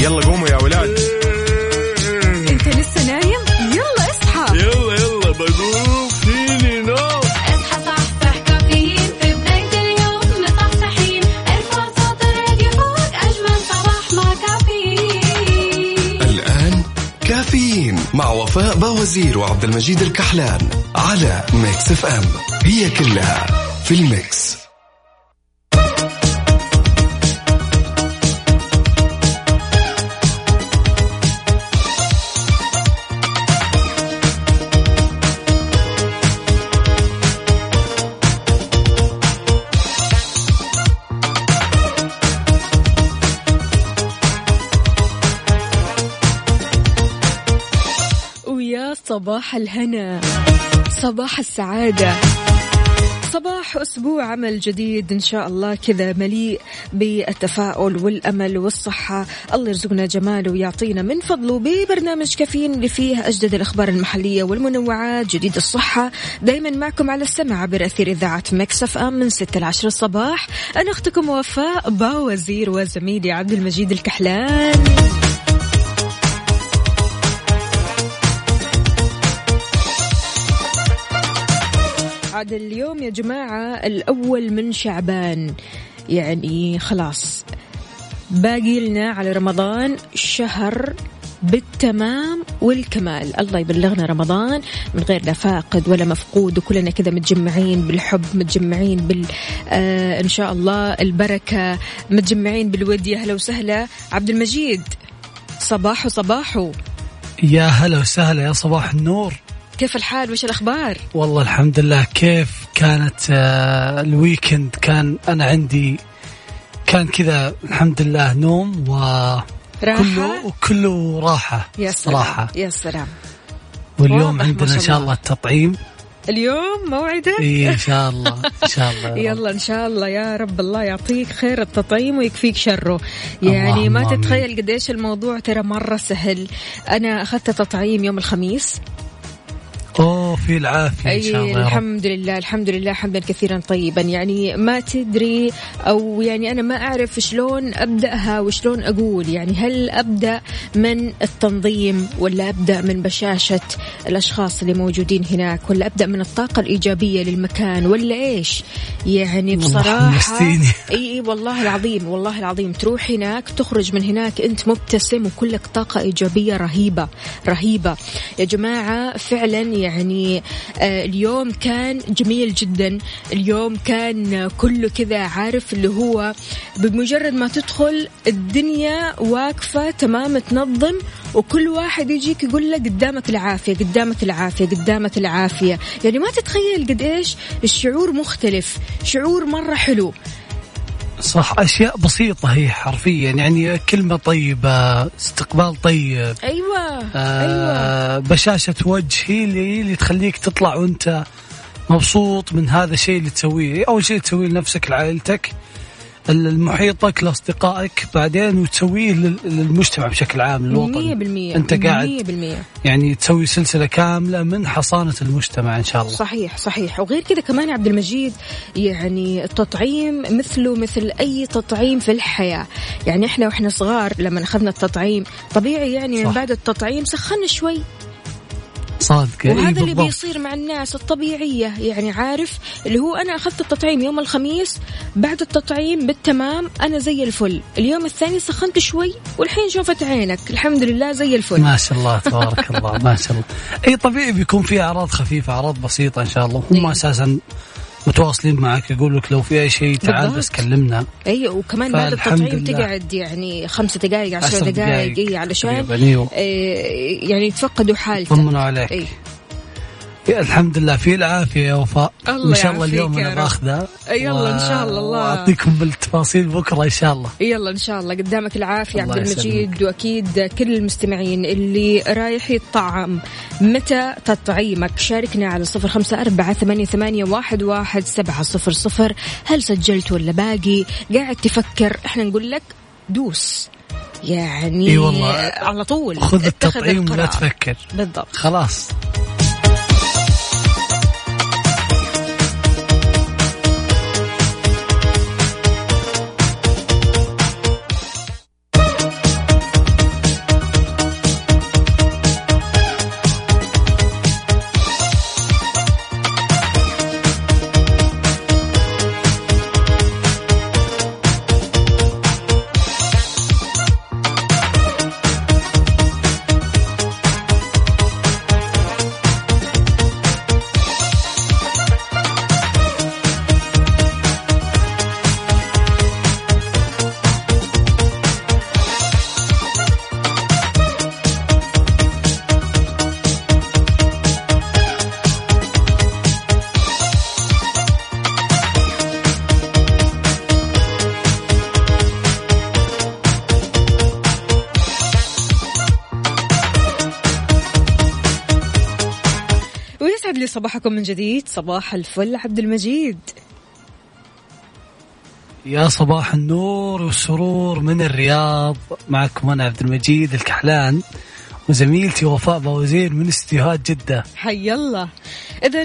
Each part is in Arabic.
يلا قوموا يا ولاد. انت لسه نايم؟ يلا اصحى. يلا يلا بقوم فيني نو اصحى صحصح كافيين. في بداية اليوم مصحصحين. ارفع صوت الراديو فوق أجمل صباح مع كافيين. الآن كافيين مع وفاء باوزير وعبد المجيد الكحلان على Mix FM. هي كلها في ال mix. الهنا. صباح السعادة. صباح أسبوع عمل جديد إن شاء الله كذا مليء بالتفاؤل والأمل والصحة. الله يرزقنا جماله ويعطينا من فضله ببرنامج كافيين اللي فيه أجدد الأخبار المحلية والمنوعات جديد الصحة. دايما معكم على السمع عبر أثير إذاعة مكسف أم من 6 ل 10 الصباح. أنا أختكم وفاء باوزير وزميلي عبد المجيد الكحلان. عاد اليوم يا جماعة الأول من شعبان. يعني خلاص باقي لنا على رمضان شهر بالتمام والكمال. الله يبلغنا رمضان من غير لا فاقد ولا مفقود وكلنا كذا متجمعين بالحب متجمعين بال آه إن شاء الله البركة متجمعين بالود يا هلا وسهلا. عبد المجيد صباحو صباحو. يا هلا وسهلا يا صباح النور. كيف الحال؟ وش الأخبار؟ والله الحمد لله. كيف كانت آه، ال weekend كان أنا عندي كان كذا الحمد لله نوم وكله راحة؟ وكله راحة يا سلام صراحة. يا سلام. واليوم عندنا إن شاء الله. التطعيم. اليوم موعدك؟ اي إن شاء الله إن شاء الله. يلا إن شاء الله يا رب. الله يعطيك خير التطعيم ويكفيك شره. يعني ما. تتخيل قديش الموضوع ترى مرة سهل. أنا أخذت تطعيم يوم الخميس. اوه في العافية إن شاء الله الحمد لله الحمد لله حمدا كثيرا طيبا. يعني ما تدري أو يعني أنا ما أعرف شلون أبدأها وشلون أقول. يعني هل أبدأ من التنظيم ولا أبدأ من بشاشة الأشخاص اللي موجودين هناك؟ ولا أبدأ من الطاقة الإيجابية للمكان؟ ولا إيش؟ يعني بصراحة إي والله العظيم والله العظيم. تروح هناك تخرج من هناك أنت مبتسم وكلك طاقة إيجابية رهيبة رهيبة. يا جماعة فعلا يعني آه اليوم كان جميل جدا. اليوم كان كله كذا عارف اللي هو بمجرد ما تدخل الدنيا واقفة تمام تنظم وكل واحد يجيك يقول لك قدامك العافية قدامك العافية قدامك العافية. يعني ما تتخيل قد إيش الشعور مختلف شعور مرة حلو. صح. أشياء بسيطة هي حرفيا. يعني كلمة طيبة استقبال طيب. أيوه. أيوه. آه بشاشة وجه هي اللي, اللي تخليك تطلع وأنت مبسوط من هذا الشيء اللي تسويه. أول شيء تسويه لنفسك لعائلتك. لمحيطك لأصدقائك بعدين وتسويه لل- للمجتمع بشكل عام للوطن. مية بالمية. أنت قاعد مية بالمية. يعني تسوي سلسلة كاملة من حصانة المجتمع إن شاء الله. صحيح صحيح. وغير كذا كمان عبد المجيد يعني التطعيم مثله مثل أي تطعيم في الحياة. يعني إحنا وإحنا صغار لما أخذنا التطعيم طبيعي يعني من صح. بعد التطعيم سخنا شوي. صادق وهذا اللي بالضبط. بيصير مع الناس الطبيعية يعني عارف؟ اللي هو أنا أخذت التطعيم يوم الخميس بعد التطعيم بالتمام أنا زي الفل. اليوم الثاني سخنت شوي والحين شوفت عينك. الحمد لله زي الفل. ما شاء الله تبارك الله ما شاء الله. إي طبيعي بيكون في أعراض خفيفة أعراض بسيطة إن شاء الله. هم إي. متواصلين معك يقول لك لو في أي شيء تعال. بس كلمنا أيوه وكمان بعد التطعيم. تقعد يعني خمسة دقائق عشر دقائق دقايق اي علشان أيوه. إيه يعني يتفقدوا حالتك طمنوا عليك اي يا الحمد لله في العافية يا وفاء. الله ان شاء الله اليوم أنا. بأخذها. يلا إن شاء الله، الله. وأعطيكم بالتفاصيل بكرة إن شاء الله. يلا إن شاء الله. قدامك العافية عبد المجيد وأكيد كل المستمعين اللي رايح يطعم متى تطعيمك؟ شاركنا على صفر خمسة أربعة ثمانية, ثمانية واحد, واحد سبعة صفر صفر. هل سجلت ولا باقي؟ قاعد تفكر. إحنا نقول لك دوس. يعني إي والله. على طول. خذ التطعيم ولا. تفكر. بالضبط. خلاص. صباحكم من جديد. صباح الفل عبد المجيد. يا صباح النور والسرور من الرياض. معكم أنا عبد المجيد الكحلان وزميلتي وفاء بوزير من استديوهات جدة. حي الله. إذا.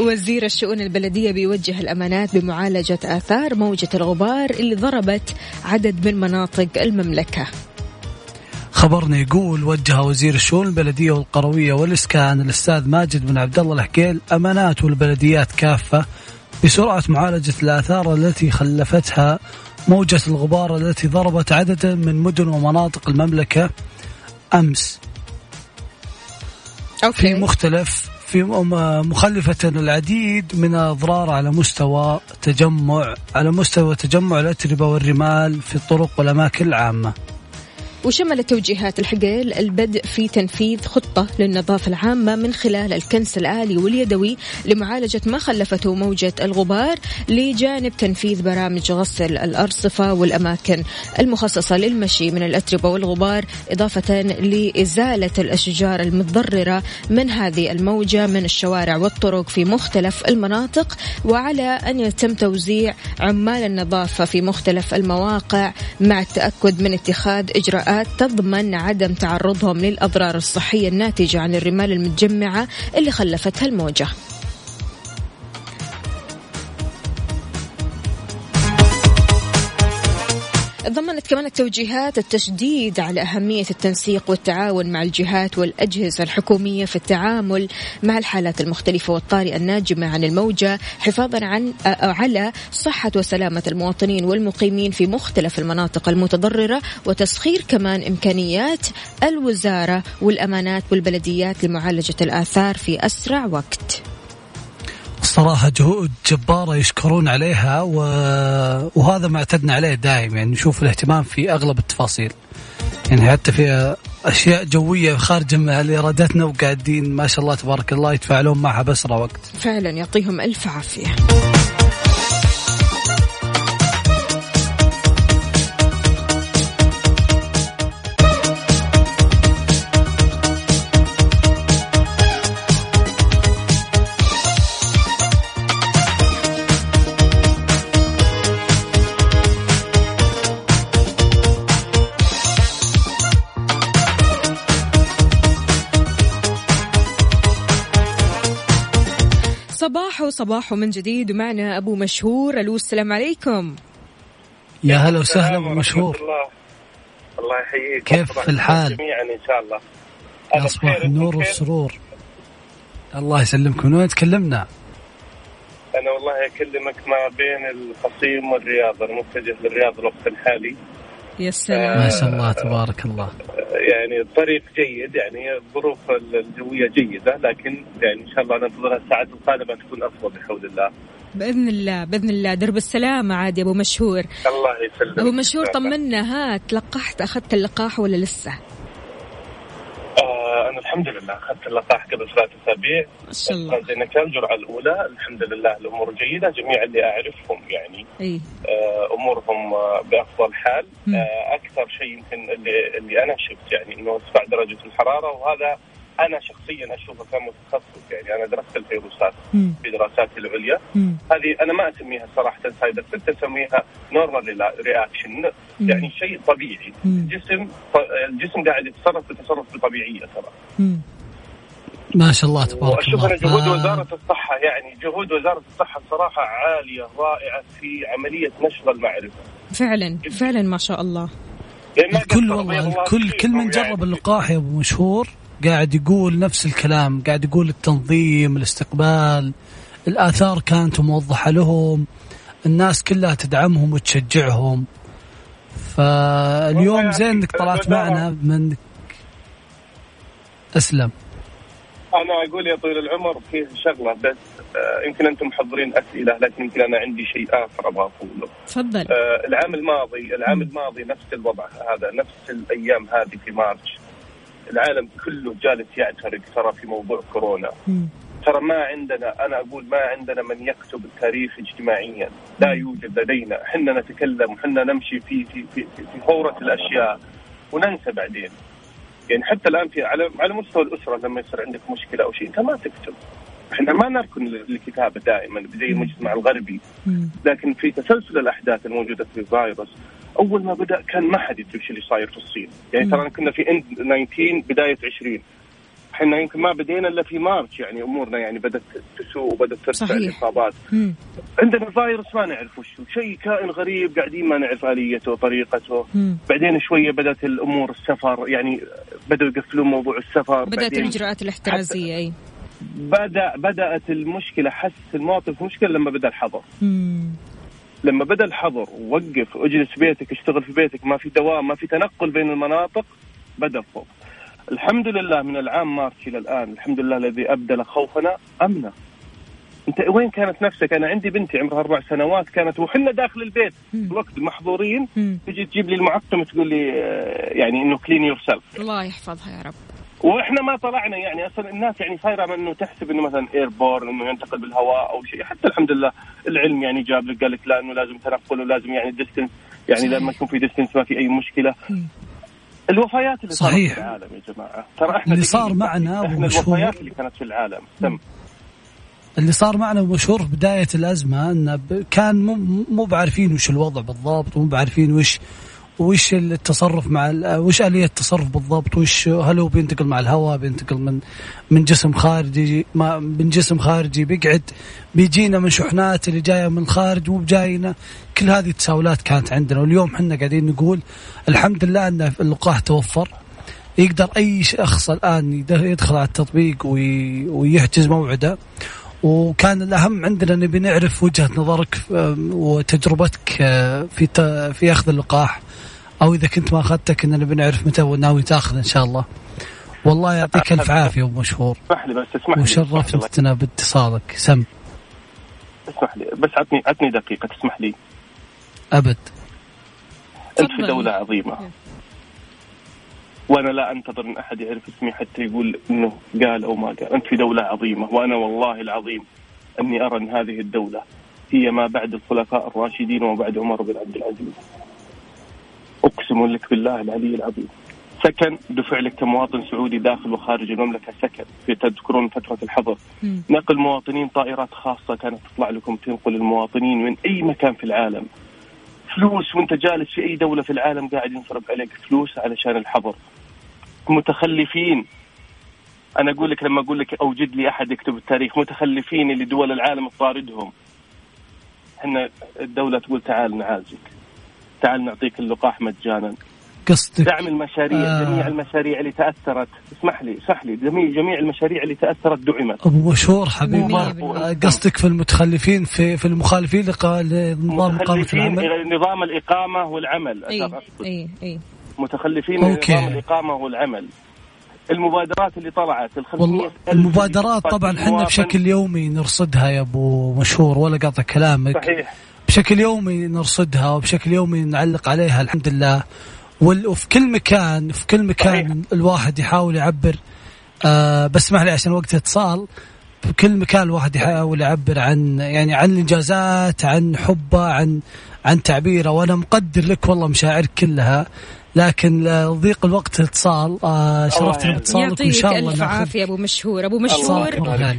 وزير الشؤون البلدية بيوجه الأمانات بمعالجة آثار موجة الغبار اللي ضربت عدد من مناطق المملكة. خبرنا يقول وجه وزير الشؤون البلدية والقروية والإسكان الأستاذ ماجد بن عبد الله الحكيل أمانات والبلديات كافة بسرعة معالجة الآثار التي خلفتها موجة الغبار التي ضربت عددا من مدن ومناطق المملكة أمس. في أوكي مختلف في مخلفة العديد من الأضرار على مستوى تجمع على مستوى تجمع الأتربة والرمال في الطرق والأماكن العامة. وشملت توجيهات الحقيل البدء في تنفيذ خطة للنظافة العامة من خلال الكنس الآلي واليدوي لمعالجة ما خلفته موجة الغبار لجانب تنفيذ برامج غسل الأرصفة والأماكن المخصصة للمشي من الأتربة والغبار إضافة لإزالة الأشجار المتضررة من هذه الموجة من الشوارع والطرق في مختلف المناطق وعلى أن يتم توزيع عمال النظافة في مختلف المواقع مع التأكد من اتخاذ إجراءات تضمن عدم تعرضهم للأضرار الصحية الناتجة عن الرمال المتجمعة اللي خلفتها الموجة. ضمنت كمان التوجيهات التشديد على أهمية التنسيق والتعاون مع الجهات والأجهزة الحكومية في التعامل مع الحالات المختلفة والطارئة الناجمة عن الموجة حفاظا عن على صحة وسلامة المواطنين والمقيمين في مختلف المناطق المتضررة وتسخير كمان إمكانيات الوزارة والأمانات والبلديات لمعالجة الآثار في أسرع وقت. الصراحة جهود جبارة يشكرون عليها و... وهذا ما اعتدنا عليه دائم يعني نشوف الاهتمام في أغلب التفاصيل. يعني حتى في أشياء جوية خارجة عن إرادتنا وقاعدين. ما شاء الله تبارك الله يتفاعلون معها بأسرع وقت. فعلا يعطيهم ألف عافية. صباح صباح من جديد. ومعنا أبو مشهور. ألو السلام عليكم. يا هلا وسهلا ورحمة مشهور. الله. الله يحييك. كيف الحال؟ جميعا إن شاء الله. يا أنا صباح بخير، النور؟ والسرور. الله يسلمكم من وين تكلمنا؟ أنا والله أكلمك ما بين القصيم والرياض. أنا متجه للرياض الوقت الحالي. يا سلام. ما شاء الله تبارك الله. يعني الطريق جيد يعني الظروف الجوية جيدة لكن يعني إن شاء الله ننتظر الساعات القادمة تكون أفضل بحول الله. بإذن الله بإذن الله. درب السلامة عاد يا أبو مشهور. الله يسلمك. أبو مشهور. طمنا. ها تلقحت أخذت اللقاح ولا لسه؟ آه الحمد لله. أخذت اللقاح قبل ثلاث أسابيع. كان الجرعه الأولى. الحمد لله الأمور جيدة. جميع اللي أعرفهم يعني أي. آه، أمورهم آه، بأفضل حال. مم. آه، أكثر شيء يمكن اللي, اللي أنا شفت يعني إنه ارتفاع درجة الحرارة وهذا أنا شخصيا أشوفه كمتخصص يعني أنا درست الفيروسات. في دراساتي العليا. هذه أنا ما أسميها صراحة side effect اسميها normal reaction. يعني شيء طبيعي. الجسم الجسم قاعد يتصرف بتصرف بطبيعيه ترى. ما شاء الله تبارك وأشوف الله أنا جهود وزارة الصحة يعني جهود وزارة الصحة الصراحه عالية رائعة في عملية نشر المعرفة فعلا فعلا ما شاء الله يعني الكل والله الكل كل من. جرب اللقاح يا أبو مشهور قاعد يقول نفس الكلام قاعد يقول التنظيم الاستقبال الآثار كانت موضحة لهم الناس كلها تدعمهم وتشجعهم. فاليوم زين يعني إنك طلعت معنا من أسلم. أنا أقول يا طويل العمر فيه شغلة بس آه يمكن أنتم محضرين أسئلة لكن يمكن أنا عندي شيء آخر أبغى أقوله. تفضل. آه العام الماضي العام الماضي نفس الوضع هذا نفس الأيام هذه في مارس العالم كله جالس يعترق ترى في موضوع كورونا. ترى ما عندنا أنا أقول ما عندنا من يكتب التاريخ اجتماعيا، لا يوجد لدينا، إحنا نتكلم وحنا نمشي في في في, في فورة الأشياء وننسى بعدين. يعني حتى الآن في على على مستوى الأسرة لما يصير عندك مشكلة أو شيء أنت ما تكتب. إحنا ما نركن للكتابة دائما زي المجتمع الغربي. لكن في تسلسل الأحداث الموجودة في الفيروس أول ما بدأ كان ما حد يدري إيش اللي صاير في الصين، يعني ترى كنا في إند 19 بداية 20 إحنا يمكن ما بدينا إلا في مارش يعني أمورنا يعني بدأت تسوء وبدأت ترتفع. الاصابات. عندنا فيروس ما نعرف وش شيء كائن غريب قاعدين ما نعرف آليته وطريقته مم. بعدين شوية بدأت الأمور السفر يعني بدأوا يقفلون موضوع السفر. بدأت بعدين الإجراءات الاحترازية أي. بدأ بدأت المشكلة حس المواطن في مشكلة لما بدأ الحظر. مم. لما بدأ الحظر ووقف اجلس في بيتك اشتغل في بيتك ما في دوام ما في تنقل بين المناطق بدأ الخوف. الحمد لله من العام مارس إلى الآن الحمد لله الذي أبدل خوفنا أمنا. أنت وين كانت نفسك؟ أنا عندي بنتي عمرها أربع سنوات كانت وحنا داخل البيت. الوقت محظورين. تجي تجيب لي المعقم تقول لي آه، يعني إنه clean yourself الله يحفظها يا رب. وإحنا ما طلعنا يعني أصلا الناس يعني صايرة إنه تحسب إنه مثلا airborne إنه ينتقل بالهواء أو شيء حتى الحمد لله العلم يعني جاب لك قال لك لا إنه لازم تنقل ولازم يعني distance يعني. لما يكون في ديستنس ما في أي مشكلة. الوفيات اللي صارت. في العالم يا جماعة ترى إحنا اللي صار معنا إحنا. الوفيات اللي كانت في العالم تم اللي صار معنا مشهور بداية الأزمة أنه كان مو مو بعارفين وش الوضع بالضبط مو بعارفين وش وش التصرف مع ال- وش آلية التصرف بالضبط؟ وش هل هو بينتقل مع الهواء بينتقل من من جسم خارجي ما من جسم خارجي بيقعد بيجينا من شحنات اللي جاية من الخارج مو بجاينا كل هذه التساؤلات كانت عندنا. واليوم إحنا قاعدين نقول الحمد لله أن اللقاح توفر. يقدر أي شخص الآن يد- يدخل على التطبيق وي- ويحجز موعده. وكان الأهم عندنا نبي نعرف وجهة نظرك وتجربتك آه، في في أخذ اللقاح. أو إذا كنت ما أخذته كنا نبي نعرف متى ناوي تاخذ إن شاء الله. والله يعطيك ألف عافية أبو مشهور. اسمح لي بس اسمح لي. وشرفتنا باتصالك. سم. اسمح لي. بس عطني عطني دقيقة تسمح لي. أبد. انت في. دولة عظيمة. وأنا لا أنتظر من أحد يعرف اسمي حتى يقول إنه قال أو ما قال، أنت في دولة عظيمة وأنا والله العظيم أني أرى إن هذه الدولة هي ما بعد الخلفاء الراشدين وما بعد عمر بن عبد العزيز. أقسم لك بالله العلي العظيم. سكن دفع لك كمواطن سعودي داخل وخارج المملكة. سكن. في تذكرون فترة الحظر. نقل مواطنين طائرات خاصة كانت تطلع لكم تنقل المواطنين من أي مكان في العالم. فلوس وانت جالس في أي دولة في العالم قاعد ينصرف عليك. فلوس علشان الحظر. متخلفين. أنا أقول لك لما أقول لك أوجد لي أحد يكتب التاريخ. متخلفين اللي دول العالم تطاردهم. إحنا الدولة تقول تعال نعالجك. تعال نعطيك اللقاح مجانا قصدك دعم المشاريع آه. جميع المشاريع اللي تأثرت اسمح لي اسمح لي جميع جميع المشاريع اللي تأثرت دعمت أبو مشهور حبيبي. آه، قصدك في المتخلفين في في المخالفين لنظام متخلفين العمل نظام الإقامة والعمل أي. أي أي متخلفين أوكي. نظام الإقامة والعمل المبادرات اللي طلعت والله المبادرات اللي طبعا إحنا. بشكل يومي نرصدها يا أبو مشهور ولا قاطع كلامك صحيح بشكل يومي نرصدها وبشكل يومي نعلق عليها الحمد لله. وفي كل مكان في كل مكان صحيح. الواحد يحاول يعبر. آه بس اسمح لي عشان وقت اتصال. في كل مكان الواحد يحاول يعبر عن يعني عن الإنجازات عن حبه عن عن تعبيره وأنا مقدر لك والله مشاعرك كلها لكن لضيق الوقت اتصال آه شرفتنا. باتصالك وإن يعطيك شاء الله ألف ناخذ عافية أبو مشهور أبو الله مشهور.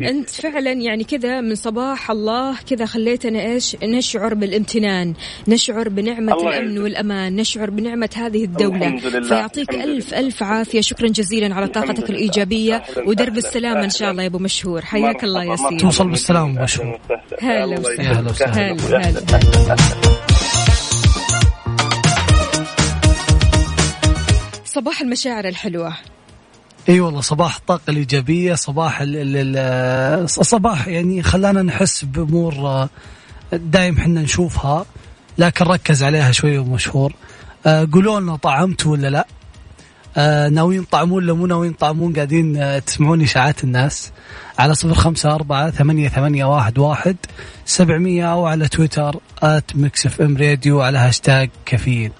أنت فعلا يعني كذا من صباح الله كذا خليتنا إيش نشعر بالامتنان نشعر بنعمة الأمن. والأمان نشعر بنعمة هذه الدولة. فيعطيك ألف. ألف عافية شكرا جزيلا على طاقتك. الإيجابية ودرب السلامه إن شاء الله يا أبو مشهور حياك الله يا سيدي توصل أهلاً مشهور. هلا وسهلا. هلا وسهلا. هلا صباح المشاعر الحلوة. إي والله صباح الطاقة الإيجابية صباح ال ال ال صباح يعني خلانا نحس بأمور آه، دايم حنا نشوفها لكن ركز عليها شوية ومشهور آه، قولوا لنا طعمتوا ولا لا؟ آه، ناويين طعمون ولا مو ناويين طعمون؟ قاعدين تسمعون إشاعات الناس. على صفر خمسة أربعة ثمانية ثمانية واحد واحد سبعمية أو على تويتر at Mix FM Radio على هاشتاج كافيين.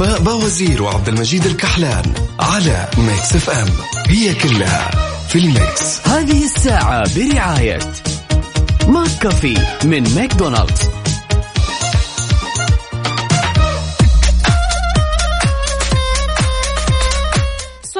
وفاء باوزير وعبد المجيد الكحلان على Mix FM هي كلها في ال mix. هذه الساعة برعاية McCafé من ماكدونالدز.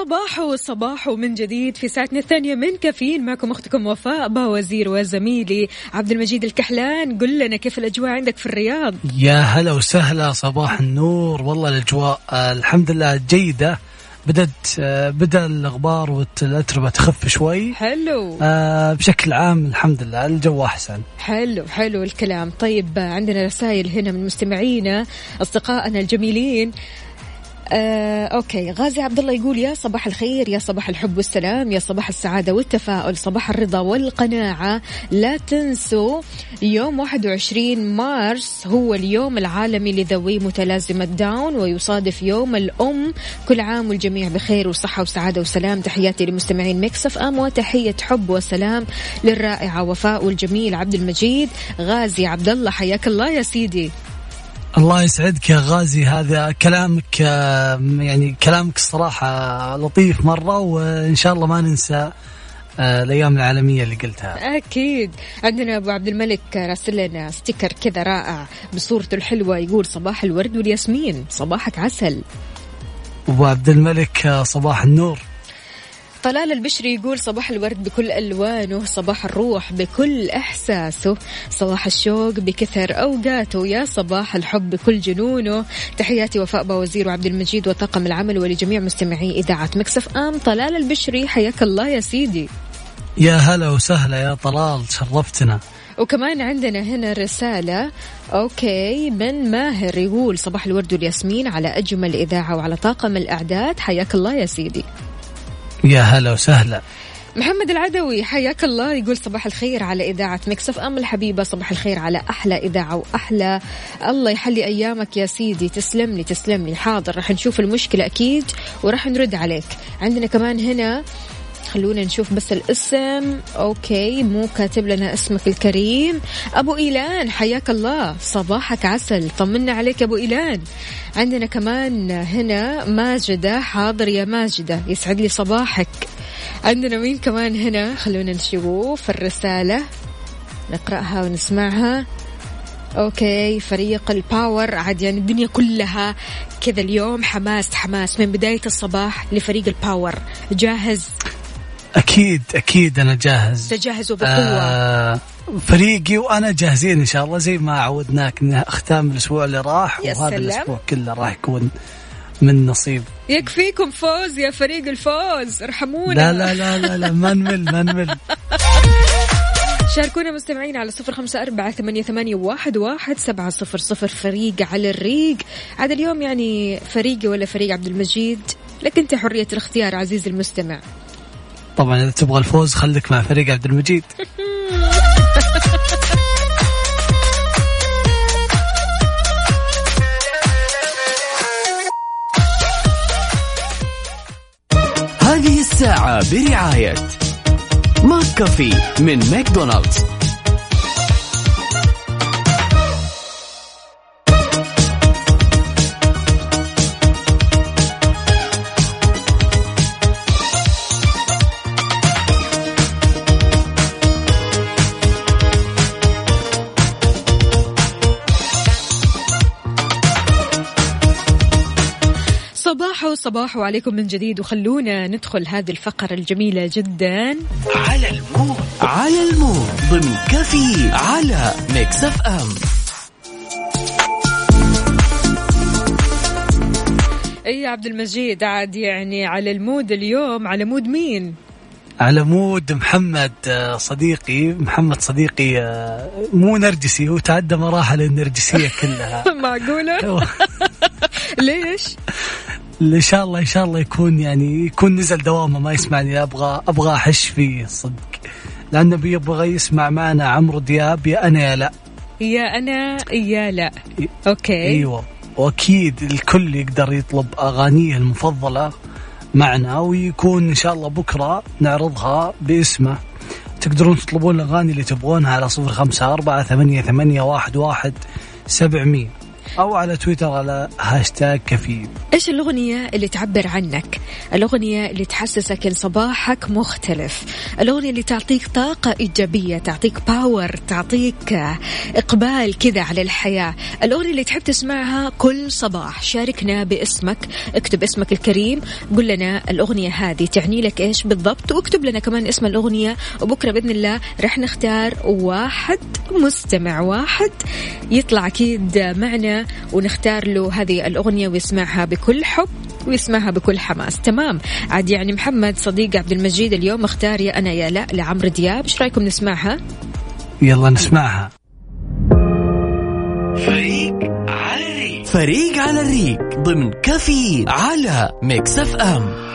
صباح صباح من جديد في ساعتنا الثانية من كافيين. معكم أختكم وفاء باوزير وزميلي عبد المجيد الكحلان. قل لنا كيف الأجواء عندك في الرياض؟ يا هلا وسهلا صباح النور. والله الأجواء آه، الحمد لله جيدة. بدت آه، بدأ الغبار والاتربه تخف شوي. حلو. آه، بشكل عام الحمد لله الجو أحسن. حلو حلو الكلام. طيب عندنا رسائل هنا من مستمعينا أصدقائنا الجميلين. آه، أوكي. غازي عبد الله يقول يا صباح الخير يا صباح الحب والسلام يا صباح السعادة والتفاؤل صباح الرضا والقناعة. لا تنسوا يوم 21 مارس هو اليوم العالمي لذوي متلازمة داون ويصادف يوم الأم. كل عام والجميع بخير وصحة وسعادة وسلام. تحياتي لمستمعين Mix FM وتحية حب وسلام للرائعة وفاء والجميل عبد المجيد. غازي عبد الله حياك الله يا سيدي. الله يسعدك يا غازي. هذا كلامك آه، يعني كلامك الصراحة لطيف مرة وإن شاء الله ما ننسى آه، الأيام العالمية اللي قلتها. أكيد. عندنا أبو عبد الملك راسل لنا sticker كذا رائع بصورته الحلوة يقول صباح الورد والياسمين صباحك عسل. أبو عبد الملك آه، صباح النور. طلال البشري يقول صباح الورد بكل ألوانه صباح الروح بكل إحساسه صباح الشوق بكثر أوقاته يا صباح الحب بكل جنونه. تحياتي وفاء باوزير وعبد المجيد وطاقم العمل ولجميع مستمعي إذاعة Mix FM. طلال البشري حياك الله يا سيدي. يا هلا وسهلا يا طلال شرفتنا. وكمان عندنا هنا رسالة okay من ماهر يقول صباح الورد والياسمين على أجمل إذاعة وعلى طاقم الإعداد حياك الله يا سيدي. يا هلا وسهلا. محمد العدوي حياك الله. يقول صباح الخير على إذاعة Mix FM. الحبيبة صباح الخير على أحلى إذاعة وأحلى. الله يحلي أيامك يا سيدي. تسلم لي تسلم لي حاضر راح نشوف المشكلة أكيد وراح نرد عليك. عندنا كمان هنا خلونا نشوف بس الاسم. okay مو كاتب لنا اسمك الكريم. أبو إيلان حياك الله. صباحك عسل. طمنا عليك أبو إيلان. عندنا كمان هنا ماجدة حاضر يا ماجدة. يسعد لي صباحك. عندنا مين كمان هنا؟ خلونا نشوف الرسالة. نقرأها ونسمعها. okay فريق ال power. عاد يعني الدنيا كلها كذا اليوم. حماس حماس. من بداية الصباح لفريق الباور. جاهز؟ أكيد أكيد أنا جاهز. تجهز وبقوة آه فريقي وأنا جاهزين إن شاء الله زي ما عودناك إن ختام الأسبوع اللي راح يا وهذا سلام. الأسبوع كله راح يكون من نصيب. يكفيكم فوز يا فريق الفوز ارحمونا. لا لا لا لا, لا ما نمل ما نمل. شاركونا مستمعين على صفر خمسة أربعة ثمانية, ثمانية واحد, واحد سبعة صفر صفر فريق على الريق. عاد اليوم يعني فريقي ولا فريق عبد المجيد؟ لك أنت حرية الاختيار عزيزي المستمع. طبعا إذا تبغى الفوز خليك مع فريق عبد المجيد. هذه الساعة برعاية McCafé من ماكدونالدز. صباح صباح عليكم من جديد وخلونا ندخل هذه الفقرة الجميلة جدا. على ال mood. على ال mood. ضمن كافيين على Mix FM إي يا عبد المجيد عاد يعني على ال mood اليوم على mood مين؟ على mood محمد آه، صديقي. محمد صديقي آه، مو نرجسي هو تعدى مراحل النرجسية كلها. معقولة؟ ليش؟ إن شاء الله إن شاء الله يكون يعني يكون نزل دوامه ما يسمعني أبغى أبغى أحش فيه صدق. لأنه بيبغى يسمع معنا عمرو دياب يا أنا يا لا. يا أنا يا لا. أوكي. أيوه. وأكيد الكل يقدر يطلب أغانيه المفضلة معنا ويكون إن شاء الله بكرة نعرضها باسمه. تقدرون تطلبون الأغاني اللي تبغونها على صفر خمسة أربعة ثمانية ثمانية واحد واحد سبعمية. أو على تويتر على هاشتاج كافيين. إيش الأغنية اللي تعبر عنك؟ الأغنية اللي تحسسك إن صباحك مختلف. الأغنية اللي تعطيك طاقة إيجابية تعطيك power تعطيك إقبال كذا على الحياة. الأغنية اللي تحب تسمعها كل صباح. شاركنا باسمك اكتب اسمك الكريم قل لنا الأغنية هذه تعني لك إيش بالضبط واكتب لنا كمان اسم الأغنية. وبكرة بإذن الله رح نختار واحد مستمع واحد يطلع أكيد معنا ونختار له هذه الأغنية ويسمعها بكل حب ويسمعها بكل حماس. تمام. عاد يعني محمد صديق عبد المجيد اليوم اختار يا أنا يا لا لعمرو دياب. إيش رأيكم نسمعها؟ يلا نسمعها. فريق على الريق. ضمن كافيين على Mix FM.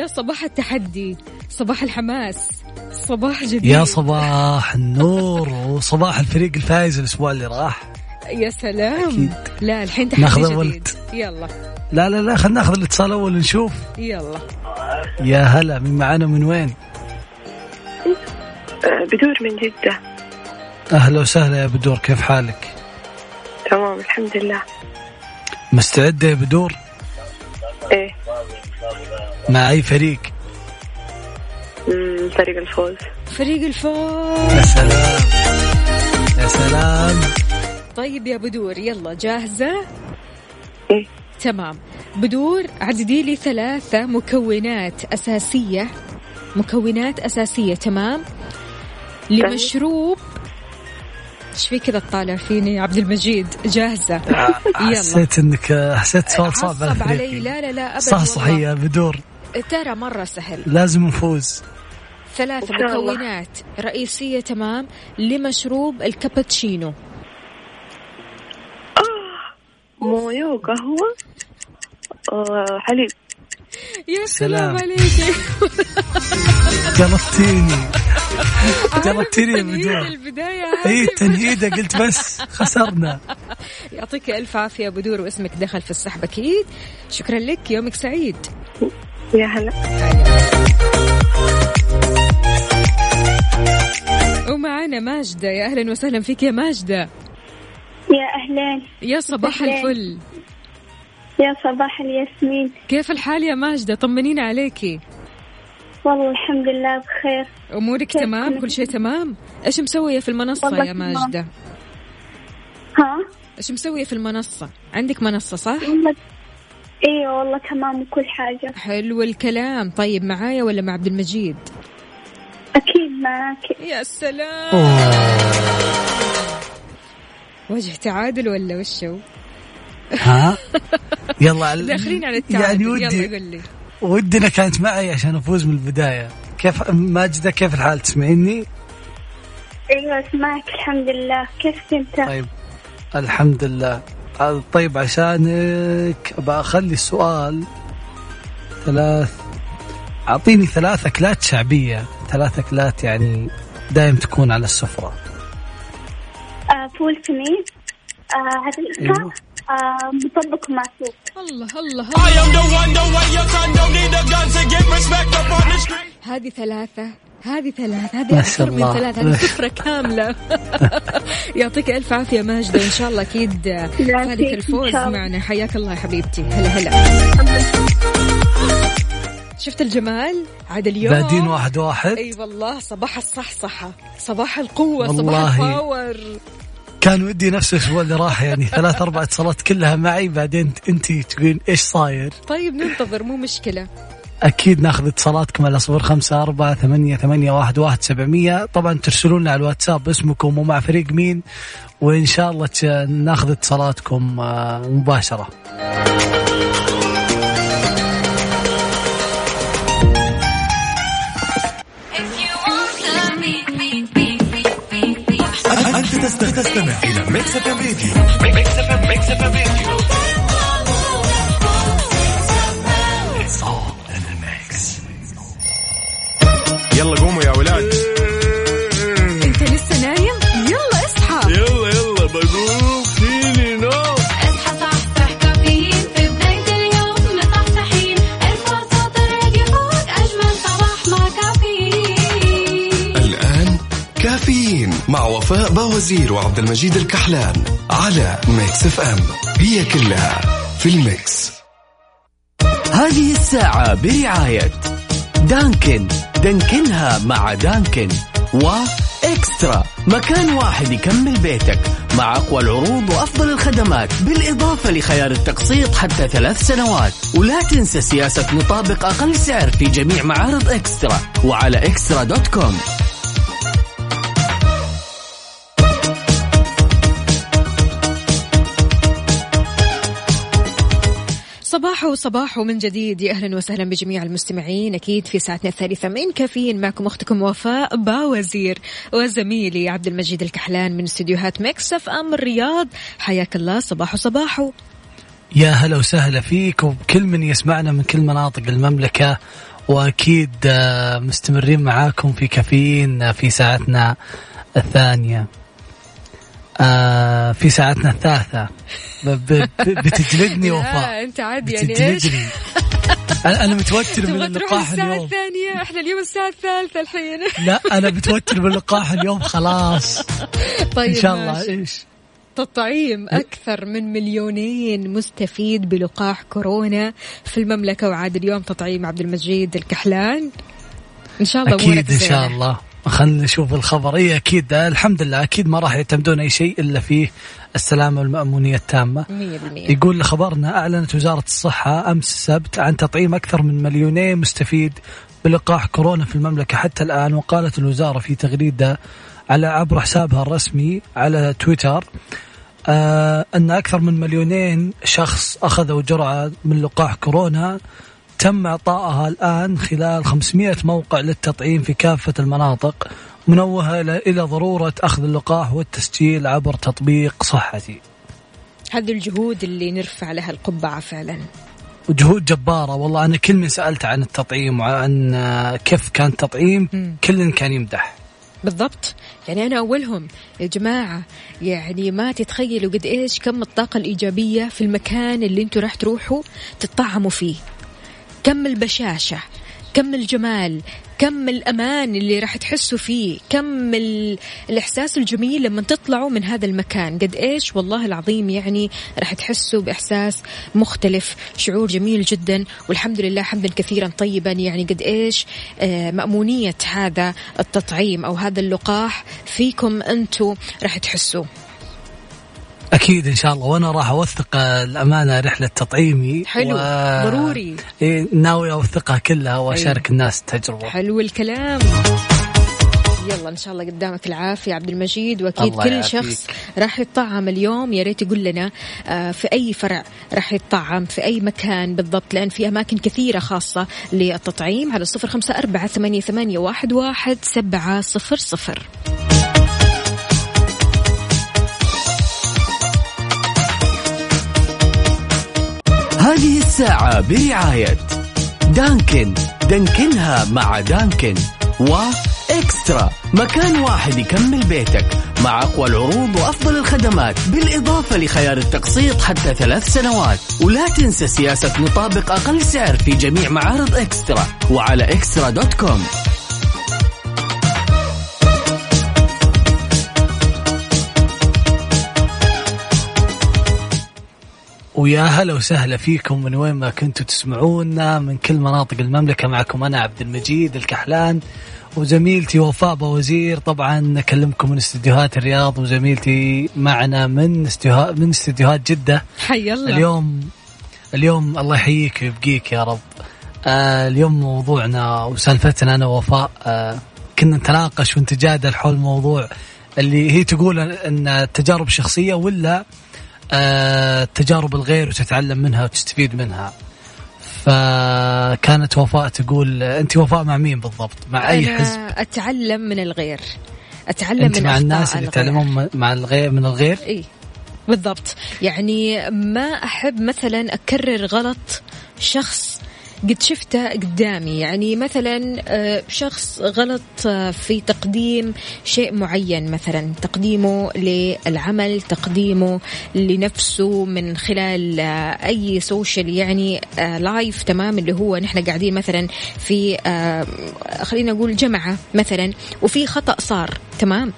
يا صباح التحدي صباح الحماس صباح جديد. يا صباح النور وصباح الفريق الفايز الأسبوع اللي راح. يا سلام. أكيد. لا الحين تحدي ناخذ جديد. يلا. لا لا لا خلينا ناخذ الاتصال أول نشوف يلا. يا هلا من معانا من وين؟ بدور من جدة. أهلا وسهلا يا بدور كيف حالك؟ تمام الحمد لله. مستعدة يا بدور؟ مع أي فريق؟ فريق الفوز. فريق الفوز. يا سلام. يا سلام. طيب يا بدور يلا جاهزة؟ إيه. تمام. بدور عددي لي ثلاثة مكونات أساسية. مكونات أساسية تمام؟ لمشروب. إيش في كذا تطالع فيني يا عبد المجيد؟ جاهزة. يلا. حسيت إنك حسيت سؤال صعب عصب علي. لا لا لا أبد صح. يا بدور. ترى مرة سهل. لازم نفوز. ثلاث. مكونات رئيسية تمام لمشروب الكابتشينو. مويه وقهوة وحليب يا سلام. عليك. قلبتيني قلبتيني يا تنهيد بدور البداية اي هذه. تنهيده قلت بس خسرنا. يعطيك ألف عافية أبو دور واسمك دخل في السحب أكيد. شكرا لك يومك سعيد. يا هلا. ومعنا ماجدة. يا أهلا وسهلا فيك يا ماجدة. يا أهلين. يا صباح أهلين. الفل. يا صباح الياسمين. كيف الحال يا ماجدة؟ طمنينا عليكي والله الحمد لله بخير. أمورك تمام؟ كل شيء تمام؟ إيش مسوية في المنصة يا. ماجدة؟ ها؟ إيش مسوية في المنصة؟ عندك منصة صح؟ والله أيوه والله تمام وكل حاجة. حلو الكلام. طيب معايا ولا مع عبد المجيد؟ أكيد معك يا سلام. وجه تعادل ولا وشو؟ ها؟ يلا داخلين على التعادل. يعني يلا ودي قول لي. ودنا كانت معي عشان أفوز من البداية. كيف ماجدة كيف الحال؟ تسمعيني؟ إيوه أسمعك. الحمد لله. كيف انت طيب الحمد لله. طيب عشانك ابى أخلي السؤال ثلاث أعطيني ثلاث اكلات شعبية ثلاث اكلات يعني دائم تكون على السفرة. فول سمين. آه مطبق معسوق الله الله هذه ثلاثة. هذه ثلاث ما هذه شاء أكثر من الله. ثلاث هذه سفرة كاملة. يعطيك ألف عافية ماجدة إن شاء الله أكيد فالك إن الفوز. معنا. حياك الله يا حبيبتي. هلا هلا. شفت الجمال؟ عاد اليوم. بادين واحد واحد. أي والله صباح الصحصحة صباح القوة صباح والله. الباور. كان ودي نفس الأسبوع اللي راح يعني ثلاث أربع اتصالات كلها معي بعدين انت تقولين إيش صاير؟ طيب ننتظر مو مشكلة. أكيد ناخذ اتصالاتكم على صفر خمسة أربعة ثمانية, ثمانية واحد, واحد سبعمية. طبعا ترسلون لنا على الواتساب اسمكم ومع فريق مين وإن شاء الله ناخذ اتصالاتكم آه، مباشرة. أنت تست- تستمع إلى Mix FM Radio. Mix FM Radio. باوزير وعبد المجيد الكحلان على Mix FM. هي كلها في ال mix. هذه الساعة برعاية Dunkin. دانكنها مع Dunkin وإكسترا مكان واحد يكمل بيتك مع أقوى العروض وأفضل الخدمات بالإضافة لخيار التقسيط حتى ثلاث سنوات. ولا تنسى سياسة نطابق أقل سعر في جميع معارض إكسترا. وعلى eXtra dot com. صباح وصباح من جديد. يا أهلا وسهلا بجميع المستمعين. أكيد في ساعتنا الثالثة من كافيين. معكم أختكم وفاء باوزير وزميلي عبد المجيد الكحلان من استديوهات Mix FM الرياض. حياك الله. صباح صباح يا هلا وسهلا فيك وبكل من يسمعنا من كل مناطق المملكة. وأكيد آه، مستمرين معاكم في كافيين آه، في ساعتنا الثانية. آه، في ساعتنا الثالثة. بتجلدني وفاء. أنت عادي يعني إيش؟ أنا متوتر من اللقاح الساعة اليوم. الثانية؟ إحنا اليوم الساعة الثالثة الحين. لا أنا متوتر من اللقاح اليوم خلاص. طيب إن شاء الله. إيش؟ تطعيم أكثر من مليونين مستفيد بلقاح كورونا في المملكة وعاد اليوم تطعيم عبد المجيد الكحلان. إن شاء الله أكيد إن شاء. الله. خلينا نشوف الخبر. اي أكيد آه، الحمد لله أكيد ما راح يعتمدون أي شيء إلا فيه السلامة والمأمونية التامة. مية بالمية. يقول لخبرنا أعلنت وزارة الصحة أمس السبت عن تطعيم أكثر من مليونين مستفيد بلقاح كورونا في المملكة. حتى الآن وقالت الوزارة في تغريدة على عبر حسابها الرسمي على تويتر آه أن أكثر من مليونين شخص أخذوا جرعة من لقاح كورونا. تم إعطائها الآن خلال 500 موقع للتطعيم في كافة المناطق منوهة إلى إلى ضرورة أخذ اللقاح والتسجيل عبر تطبيق صحتي. هذه الجهود اللي نرفع لها القبعة فعلا. وجهود جبارة. والله أنا كل من سألت عن التطعيم وعن كيف كان التطعيم. كل كان يمدح. بالضبط. يعني أنا أولهم يا جماعة يعني ما تتخيلوا قد إيش كم الطاقة الإيجابية في المكان اللي أنتوا راح تروحوا تطعموا فيه. كم البشاشة كم الجمال كم الأمان اللي راح تحسوا فيه كم ال... الإحساس الجميل لما تطلعوا من هذا المكان. قد إيش والله العظيم يعني راح تحسوا بإحساس مختلف شعور جميل جدا والحمد لله حمدا كثيرا طيبا. يعني قد إيش آه، مأمونية هذا التطعيم أو هذا اللقاح فيكم أنتوا راح تحسوا أكيد إن شاء الله. وأنا راح أوثق آه، الأمانة رحلة تطعيمي حلو. ضروري. إيه، ناوي أوثقها كلها وأشارك الناس التجربة حلو الكلام. يلا إن شاء الله قدامك العافية عبد المجيد. وأكيد كل يعافيك. شخص راح يطعم اليوم. يا ريت يقول لنا آه، في أي فرع راح يطعم في أي مكان بالضبط لأن في أماكن كثيرة خاصة للتطعيم. على صفر خمسة أربعة ثمانية, واحد, واحد سبعة صفر صفر. الساعة برعاية دانكن. دانكنها مع دانكن. وإكسترا مكان واحد يكمل بيتك مع أقوى العروض وأفضل الخدمات بالإضافة لخيار التقسيط حتى ثلاث سنوات. ولا تنسى سياسة نطابق أقل سعر في جميع معارض إكسترا. وعلى إكسترا دوت كوم. ويا هلا وسهلا فيكم من وين ما كنتوا تسمعونا من كل مناطق المملكة معكم أنا عبد المجيد الكحلان وزميلتي وفاء بوزير طبعا نكلمكم من استديوهات الرياض وزميلتي معنا من استديوهات من استديوهات جدة. حي الله. اليوم اليوم الله يحييك ويبقيك يا رب. آه اليوم موضوعنا وسالفتنا أنا ووفاء آه كنا نتناقش ونتجادل حول موضوع اللي هي تقول إن التجارب الشخصيه ولا آه تجارب الغير وتتعلم منها وتستفيد منها. فكانت وفاء تقول أنت وفاء مع مين بالضبط؟ مع أي حزب؟ أتعلم من الغير. أتعلم أنت من مع الناس اللي. يتعلمون مع الغير من الغير؟ إي بالضبط. يعني ما أحب مثلا أكرر غلط شخص قد شفته قدامي. يعني مثلا آه، شخص غلط آه، في تقديم شيء معين مثلا تقديمه للعمل تقديمه لنفسه من خلال آه، أي social يعني live تمام اللي هو نحن قاعدين مثلا في خلينا نقول جمعة مثلا وفي خطأ صار تمام.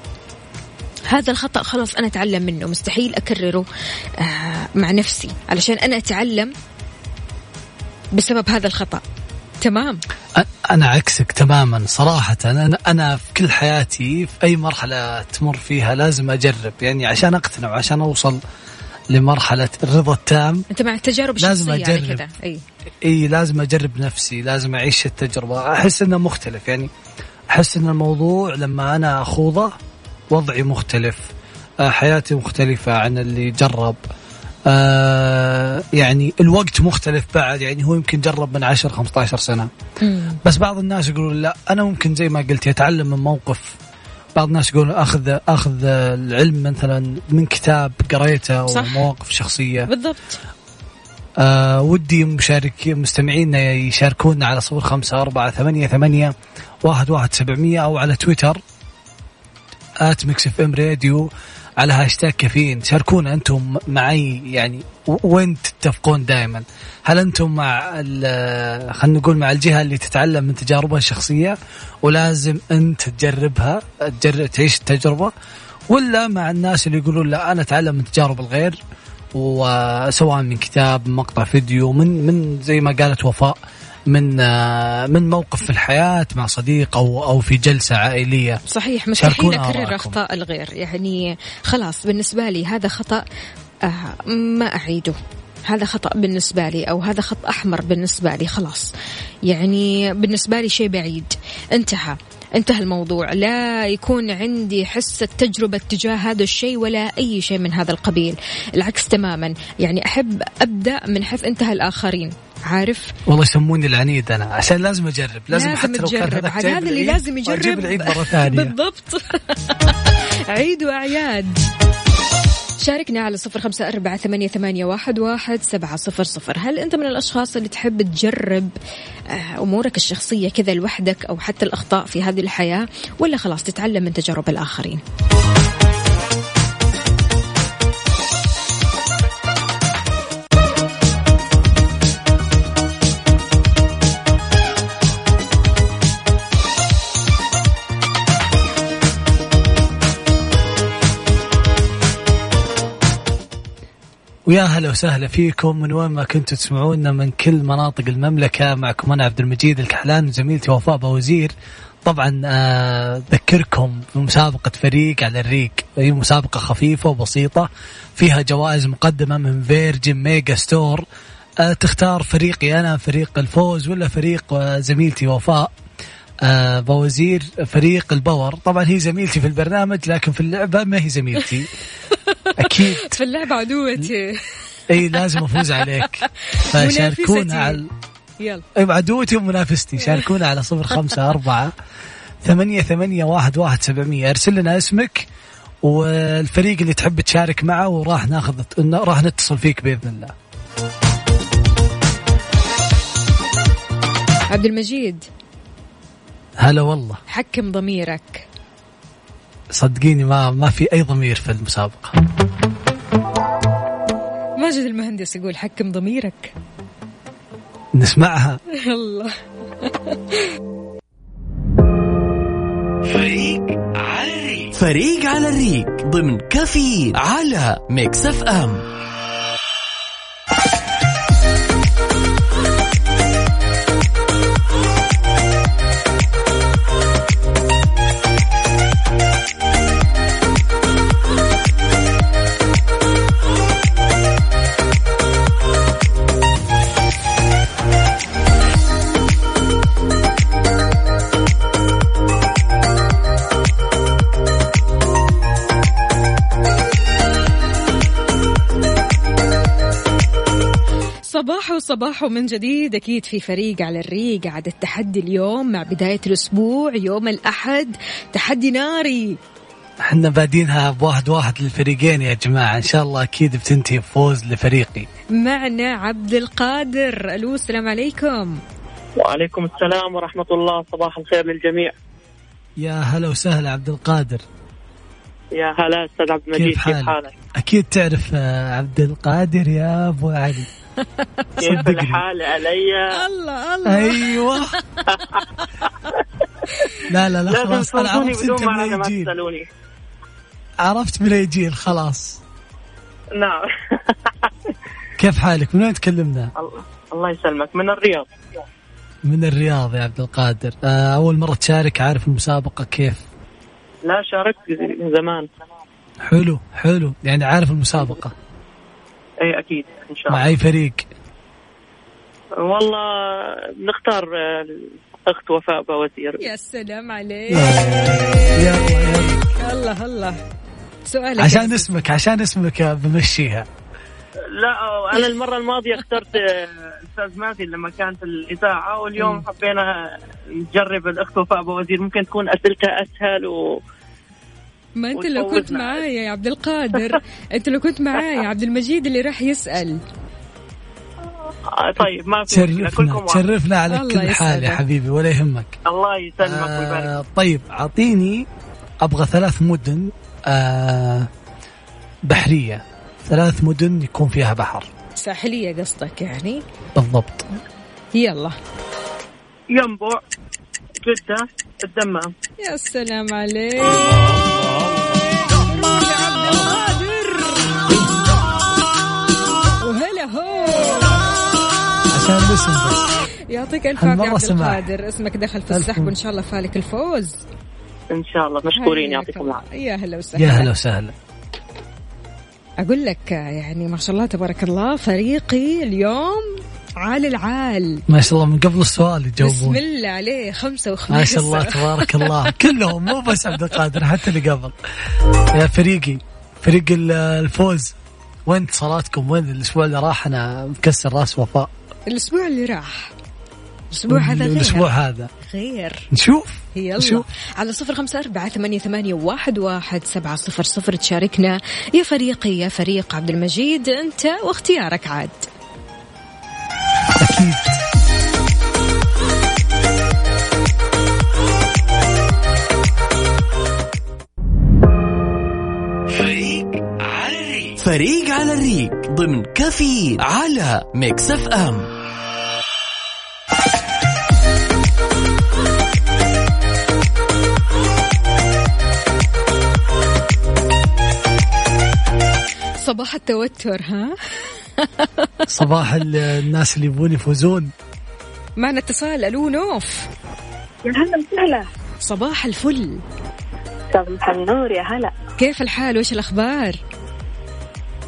هذا الخطأ خلاص أنا أتعلم منه مستحيل أكرره مع نفسي علشان أنا أتعلم بسبب هذا الخطأ. تمام؟ أنا عكسك تماما صراحة. أنا أنا في كل حياتي في أي مرحلة تمر فيها لازم أجرب. يعني عشان أقتنع وعشان أوصل لمرحلة الرضا التام أنت مع التجارب لازم أجرب. كذا. أي. إي لازم أجرب نفسي لازم أعيش التجربة. أحس إنه مختلف. يعني أحس إن الموضوع لما أنا أخوضه وضعي مختلف آه، حياتي مختلفة عن اللي جرب. آه يعني الوقت مختلف بعد يعني هو يمكن جرب من 10 15 سنة. مم. بس بعض الناس يقولون لا أنا ممكن زي ما قلت يتعلم من موقف. بعض الناس يقولون أخذ أخذ العلم مثلا من كتاب قريته صح. ومواقف شخصية. بالضبط. آه ودي مشارك مستمعينا يشاركونا على صفر خمسة أربعة ثمانية ثمانية واحد واحد سبعمية أو على تويتر at Mix FM Radio على هاشتاج كافيين. شاركونا أنتم معي يعني وين تتفقون دائما؟ هل أنتم مع خلينا نقول مع الجهة اللي تتعلم من تجاربها الشخصية ولازم أنت تجربها تجرب تعيش التجربة ولا مع الناس اللي يقولون لا أنا أتعلم من تجارب الغير وسواء من كتاب مقطع فيديو من من زي ما قالت وفاء. من آه، من موقف في الحياة مع صديق أو أو في جلسة عائلية. صحيح مستحيل آراءكم. أخطاء الغير. يعني خلاص بالنسبة لي هذا خطأ آه ما أعيده. هذا خطأ بالنسبة لي أو هذا خط أحمر بالنسبة لي خلاص. يعني بالنسبة لي شيء بعيد. انتهى. انتهى الموضوع. لا يكون عندي حس التجربة تجاه هذا الشيء ولا أي شيء من هذا القبيل. العكس تماما. يعني أحب أبدأ من حيث انتهى الآخرين. عارف؟ والله يسموني العنيد أنا عشان لازم أجرب لازم, لازم حتى لو كان تجرب. هذاك عاد جايب هذا اللي لازم يجرب. العيد مرة ثانية. بالضبط. عيد وأعياد. شاركنا على صفر خمسة أربعة ثمانية, ثمانية واحد, واحد سبعة صفر صفر. هل أنت من الأشخاص اللي تحب تجرب آه، أمورك الشخصية كذا لوحدك أو حتى الأخطاء في هذه الحياة؟ ولا خلاص تتعلم من تجارب الآخرين؟ ويا هلا وسهلا فيكم. من وين ما كنتوا تسمعونا؟ من كل مناطق المملكة. معكم أنا عبد المجيد الكحلان وزميلتي وفاء باوزير طبعا آه، أذكركم بمسابقة فريق على الريق. هي مسابقة خفيفة وبسيطة. فيها جوائز مقدمة من Virgin Megastore تختار فريقي أنا فريق الفوز ولا فريق آه، زميلتي وفاء. آه باوزير فريق ال power. طبعا هي زميلتي في البرنامج لكن في اللعبة ما هي زميلتي. أكيد. في اللعبة عدوتي إي لازم أفوز عليك. فشاركونا منافستي. على يلا. عدوتي ومنافستي. شاركونا على صفر خمسة أربعة ثمانية ثمانية واحد واحد سبعمية. ارسل لنا اسمك والفريق اللي تحب تشارك معه وراح ناخذ راح نتصل فيك بإذن الله. عبد المجيد. هلا والله. حكم ضميرك. صدقيني ما ما في أي ضمير في المسابقة. ماجد المهندس يقول حكم ضميرك. نسمعها. الله. فريق على الريق. ضمن كافيين على Mix FM. صباح صباح من جديد. أكيد في فريق على الريق عاد التحدي اليوم مع بداية الأسبوع. يوم الأحد تحدي ناري. إحنا بادينها بواحد واحد للفريقين يا جماعة. إن شاء الله أكيد بتنتهي بفوز لفريقي. معنا عبد القادر. ألو السلام عليكم. وعليكم السلام ورحمة الله. صباح الخير للجميع. يا هلا وسهلا عبد القادر. يا هلا أستاذ عبد المجيد كيف كيف حالك؟ حالك؟ أكيد تعرف آه، عبد القادر يا أبو علي. كيف صدقني. الحال علي؟ الله الله. أيوه. لا لا لا خلاص. أنا عرفت بدون أنت من الجيل تسألوني. عرفت من أي جيل خلاص. نعم. كيف حالك؟ من وين تكلمنا؟ الله- الله يسلمك. من الرياض. من الرياض يا عبد القادر. آه، أول مرة تشارك عارف المسابقة كيف؟ لا شاركت من زمان. حلو حلو. يعني عارف المسابقة. اي أكيد إن شاء مع الله. أي فريق؟ والله نختار آه، الاخت وفاء بوزير يا سلام عليك. يلا يلا. الله الله. سؤالك عشان. اسمك عشان اسمك بمشيها لا أنا المرة الماضية اخترت آه، الاستاذ مازن لما كانت في الإذاعة واليوم حبينا نجرب الأخت وفاء بوزير ممكن تكون أسئلتها أسهل و ما أنت لو كنت. معايا يا عبد القادر. أنت لو كنت معايا عبد المجيد اللي راح يسأل. آه، طيب ما في كلكم تشرفنا. تشرفنا على كل حال يا. حبيبي ولا يهمك. الله يسلمك ويبارك آه طيب أعطيني أبغى ثلاث مدن آه بحرية. ثلاث مدن يكون فيها بحر. ساحلية قصدك يعني؟ بالضبط. يلا. ينبع جدة الدمام. يا سلام عليك. عشان الاسم بس يعطيك ألف عافية عبد. القادر. اسمك دخل في السحب وإن شاء الله فالك الفوز. إن شاء الله. مشكورين يعطيكم. العافية. يا هلا وسهلا. يا هلا وسهلا. أقول لك يعني ما شاء الله تبارك الله فريقي اليوم عال العال. ما شاء الله من قبل السؤال بسم يجاوبون الله عليه خمسة وخميس. ما شاء الله تبارك الله. كلهم مو بس عبد القادر حتى اللي قبل. يا فريقي فريق ال- الفوز. وين اتصالاتكم؟ وين الأسبوع اللي راح؟ أنا مكسر راس وفاء. الأسبوع اللي راح. الأسبوع هذا غير. الأسبوع هذا. غير. نشوف. يلا. نشوف. على صفر خمسة أربعة ثمانية, ثمانية واحد, واحد سبعة صفر صفر تشاركنا. يا فريقي يا فريق عبد المجيد أنت واختيارك عاد. أكيد. فريق على الريق ضمن كافيين على ميكس اف ام. صباح التوتر ها؟ صباح ال- الناس اللي يبون يفوزون. معنا اتصال ألو نوف. يا هلا وسهلا. صباح الفل. صباح النور يا هلا. كيف الحال؟ وش الأخبار؟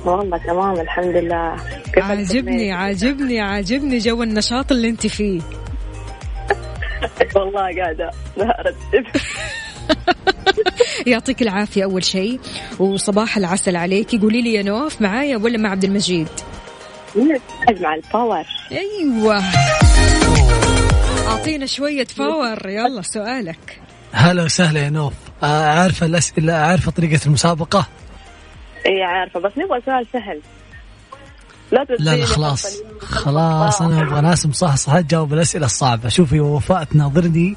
والله تمام الحمد لله. عاجبني عاجبني عاجبني جو النشاط اللي انت فيه. والله قاعدة أرتب يعطيك العافية أول شيء وصباح العسل عليك. قولي لي يا نوف معايا ولا مع عبد المجيد؟ مع ال power. أيوة. أعطينا شوية power. يلا سؤالك. هلا وسهلا يا نوف. عارفه الاسئله عارفه طريقة المسابقة؟ اي عارفة بس نبغى سؤال سهل. لا لا لا خلاص. خلاص أنا أبغى ناس مصحصحه تجاوب الأسئلة الصعبة. شوفي وفاء تناظرني.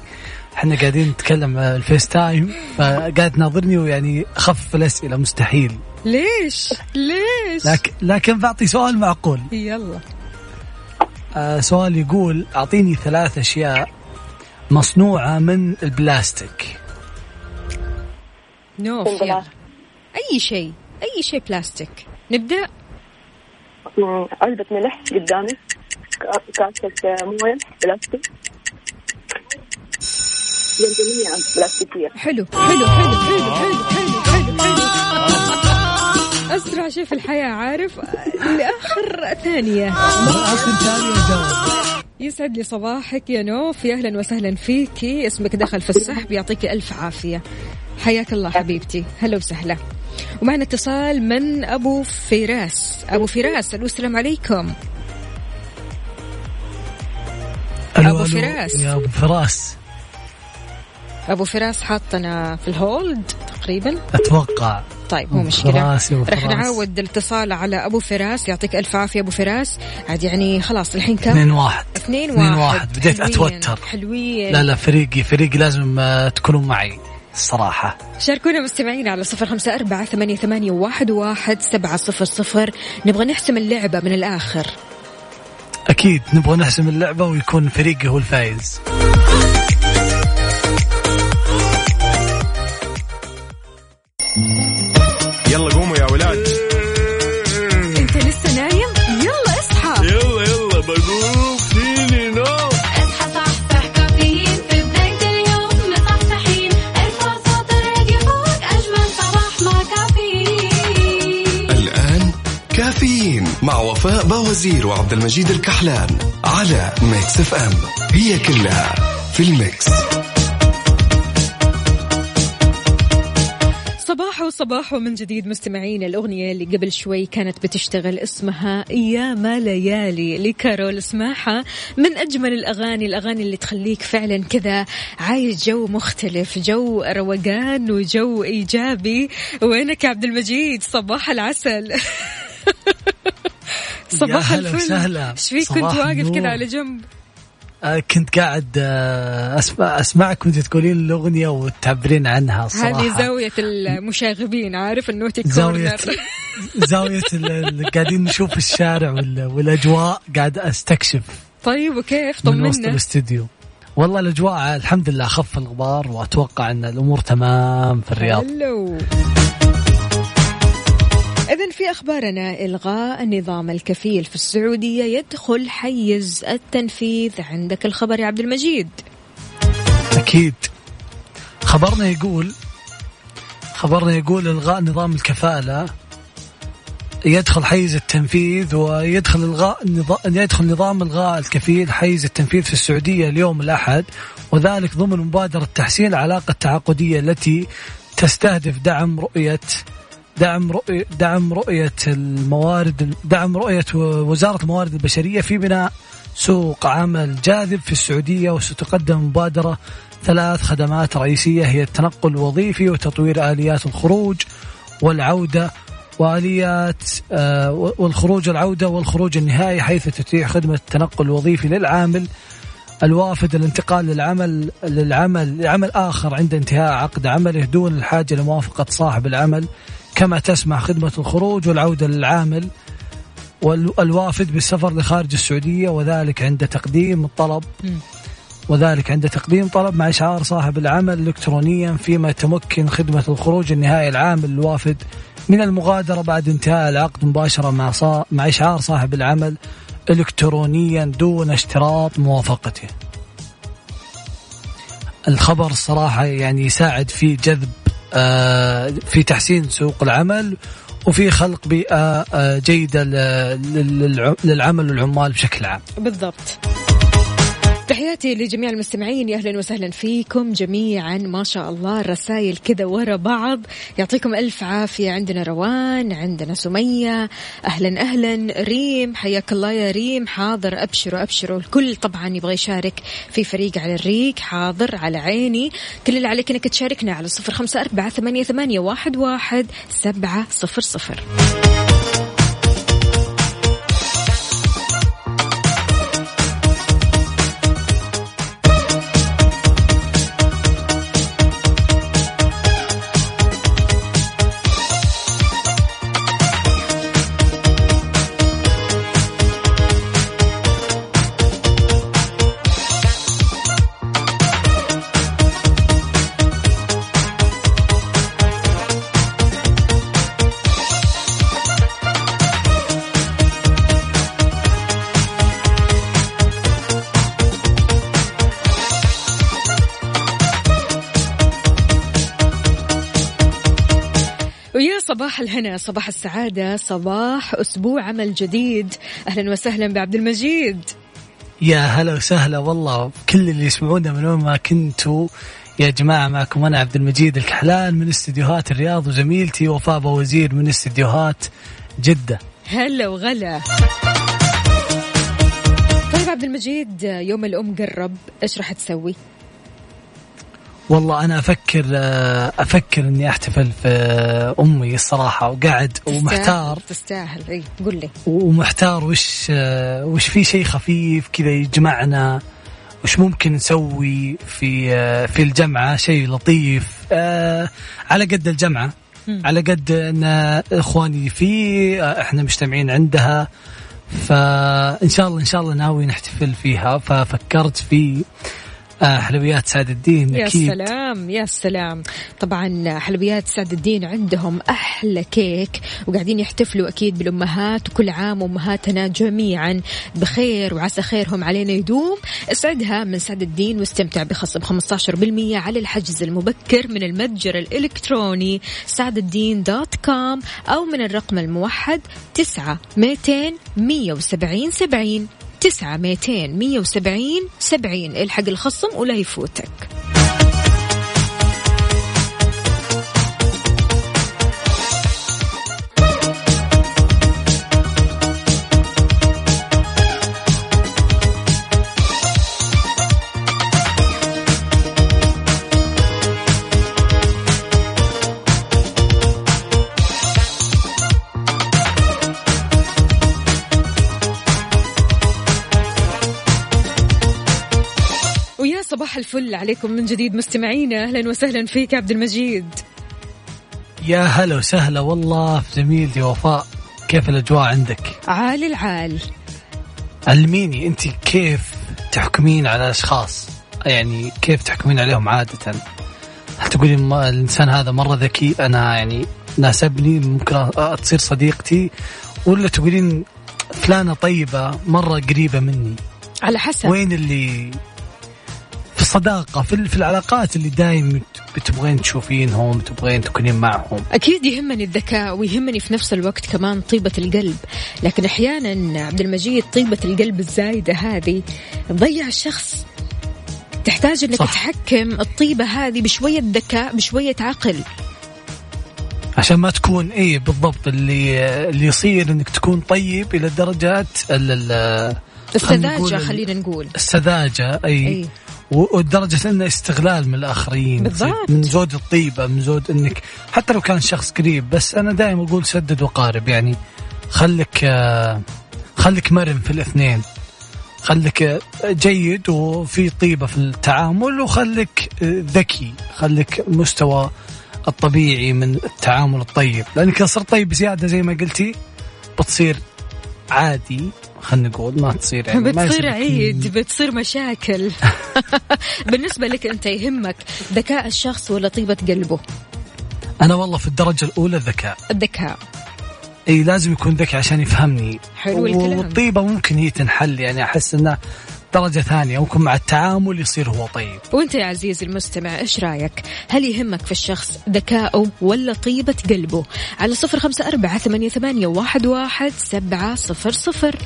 إحنا قاعدين نتكلم على ال FaceTime فقاعد تناظرني ويعني خفف الأسئلة مستحيل. ليش؟ ليش؟ لكن لكن بعطي سؤال معقول. يلا. آه سؤال يقول أعطيني ثلاث أشياء مصنوعة من البلاستيك. نوف. يلا. أي شيء. أي شيء بلاستيك. نبدأ؟ علبة ملح قدامي. كاسة موية بلاستيك. بلاستيكية. حلو حلو حلو حلو حلو حلو حلو, حلو. أسرع شيء في الحياة عارف؟ لآخر ثانية. آخر ثانية يسعد لي صباحك يا نوف. يا أهلا وسهلا فيكي. اسمك دخل في السحب يعطيك ألف عافية. حياك الله حبيبتي. هلا وسهلا. ومعنا اتصال من أبو فراس. أبو فراس ألو السلام عليكم. ألو، أبو ألو، فراس. يا أبو فراس. أبو فراس حاطنا في الهولد تقريبا. أتوقع. طيب مو أبو أبو رح. نعود الاتصال على أبو فراس. يعطيك ألف عافية أبو فراس. عاد يعني خلاص الحين كم؟ اثنين واحد. اثنين اثنين واحد, واحد. بديت أتوتر. حلوين. لا لا فريقي فريقي لازم آه، تكونوا معي. الصراحه شاركونا مستمعين على صفر خمسة أربعة ثمانية, ثمانية واحد, واحد سبعة صفر صفر. نبغى نحسم اللعبة من الآخر. أكيد نبغى نحسم اللعبة ويكون فريقي هو الفايز. وفاء باوزير وعبد المجيد الكحلان على Mix FM. هي كلها في ال mix. صباح وصباح من جديد مستمعين الأغنية اللي قبل شوي كانت بتشتغل اسمها يا ما ليالي لكارول اسمعها من أجمل الأغاني الأغاني اللي تخليك فعلا كذا عايش جو مختلف جو روقان وجو إيجابي. وينك يا عبد المجيد؟ صباح العسل. صباح الفل. وسهلا. إيش فيك كنت واقف. كذا على جنب. آه، كنت قاعد آه، أسمع أسمعك وأنت تقولين الأغنية وتعبرين عنها الصراحه هذه زاوية المشاغبين عارف النوتي زاوية كورنر زاويه ال- ال- قاعدين نشوف الشارع وال- والأجواء قاعد أستكشف طيب وكيف من وسط طمنا الاستديو والله الأجواء الحمد لله خف الغبار وأتوقع أن الأمور تمام في الرياض. هلو. إذا في أخبارنا إلغاء النظام الكفيل في السعودية يدخل حيز التنفيذ عندك الخبر يا عبد المجيد. أكيد. خبرنا يقول خبرنا يقول إلغاء نظام الكفالة. يدخل حيز التنفيذ ويدخل إلغاء نظام يدخل نظام إلغاء الكفيل حيز التنفيذ في السعودية اليوم الأحد وذلك ضمن مبادرة تحسين العلاقة التعاقدية التي تستهدف دعم رؤية دعم رؤية دعم رؤية الموارد دعم رؤية وزارة الموارد البشرية في بناء سوق عمل جاذب في السعودية وستقدم مبادرة ثلاث خدمات رئيسية هي التنقل الوظيفي وتطوير آليات الخروج والعودة وآليات آه، والخروج والعودة والخروج النهائي حيث تتيح خدمة التنقل الوظيفي للعامل الوافد الانتقال للعمل للعمل لعمل آخر عند انتهاء عقد عمله دون الحاجة لموافقة صاحب العمل. كما تسمح خدمة الخروج والعودة للعامل والوافد بالسفر لخارج السعودية وذلك عند تقديم الطلب. وذلك عند تقديم طلب مع إشعار صاحب العمل إلكترونيا فيما تمكن خدمة الخروج النهائي العامل الوافد من المغادرة بعد انتهاء العقد مباشرة مع صا... مع إشعار صاحب العمل إلكترونيا دون اشتراط موافقته. الخبر الصراحة يعني يساعد في جذب في تحسين سوق العمل وفي خلق بيئة آه، جيدة للعمل والعمال بشكل عام. بالضبط. تحياتي لجميع المستمعين. يا أهلا وسهلا فيكم جميعا. ما شاء الله الرسائل كذا ورا بعض. يعطيكم ألف عافية. عندنا روان عندنا سمية. أهلا أهلا. ريم حياك الله يا ريم. حاضر أبشروا أبشروا. الكل طبعا يبغى يشارك في فريق على الريق. حاضر على عيني. كل اللي عليك إنك تشاركنا على صفر خمسة أربعة ثمانية, ثمانية واحد, واحد سبعة صفر صفر. صباح الهنا صباح السعادة صباح أسبوع عمل جديد. أهلا وسهلا بعبد المجيد. يا هلا وسهلا والله كل اللي يسمعونا من وين ما كنتوا. يا جماعة معكم أنا عبد المجيد الكحلان من استديوهات الرياض وزميلتي وفاء وزير من استديوهات جدة. هلا وغلا. طيب عبد المجيد يوم الأم قرب إيش راح تسوي؟ والله أنا أفكر آه، أفكر إني أحتفل في أمي الصراحة وقاعد ومحتار. تستاهل. إي قول لي. ومحتار وش آه، وش في شيء خفيف كذا يجمعنا؟ وش ممكن نسوي في آه، في الجمعة؟ شيء لطيف. آه، على قد الجمعة. مم. على قد أن إخواني في آه، إحنا مجتمعين عندها. فإن شاء الله إن شاء الله ناوي نحتفل فيها. ففكرت في آه حلويات سعد الدين يا أكيد. سلام يا سلام. طبعا حلويات سعد الدين عندهم أحلى كيك وقاعدين يحتفلوا أكيد بالأمهات وكل عام أمهاتنا جميعا بخير وعسى خيرهم علينا يدوم. اسعدها من سعد الدين واستمتع بخصم 15% على الحجز المبكر من المتجر الإلكتروني سعد الدين dot com أو من الرقم الموحد 9 200 170 70 تسعة ميتين مية وسبعين سبعين. الحق الخصم ولا يفوتك. صباح الفل عليكم من جديد مستمعينا. أهلا وسهلا فيك عبد المجيد. يا هلا وسهلا والله في زميلتي وفاء. كيف الأجواء عندك؟ عال العال. علميني أنت كيف تحكمين على أشخاص؟ يعني كيف تحكمين عليهم عادة؟ هل تقولين ما- الإنسان هذا مرة ذكي؟ أنا يعني ناسبني ممكن تصير صديقتي. ولا تقولين فلانة طيبة مرة قريبة مني؟ على حسب. وين اللي الصداقه في, في العلاقات اللي دايم بتبغين تشوفينهم تبغين تكونين معهم. أكيد يهمني الذكاء ويهمني في نفس الوقت كمان طيبة القلب. لكن أحيانا عبد المجيد طيبة القلب الزايدة هذه تضيع الشخص. تحتاج إنك صح. تحكم الطيبة هذه بشوية ذكاء بشوية عقل. عشان ما تكون إيه بالضبط اللي اللي يصير إنك تكون طيب إلى نقول السذاجة ال- خلينا نقول. السذاجة أي, أي. ولدرجه إنه استغلال من الآخرين بالضبط. من زود الطيبة من زود إنك حتى لو كان شخص قريب بس أنا دائما أقول سدد وقارب. يعني خليك آه، خليك مرن في الاثنين. خليك آه، جيد وفي طيبة في التعامل وخليك آه، ذكي. خليك مستوى الطبيعي من التعامل الطيب. لأنك اذا صرت طيب زيادة زي ما قلتي بتصير عادي. خلينا نقول ما تصير يعني ما بتصير يصير عيد بتصير مشاكل. بالنسبة لك أنت يهمك ذكاء الشخص ولا طيبة قلبه؟ أنا والله في الدرجة الأولى الذكاء. الذكاء. إي لازم يكون ذكي عشان يفهمني. حلو الكلام. والطيبة ممكن هي تنحل يعني أحس إنها درجة ثانية ممكن مع التعامل يصير هو طيب. وانت يا عزيزي المستمع إيش رأيك؟ هل يهمك في الشخص ذكاؤه ولا طيبة قلبه؟ على صفر خمسة أربعة ثمانية, ثمانية واحد, واحد سبعة صفر صفر.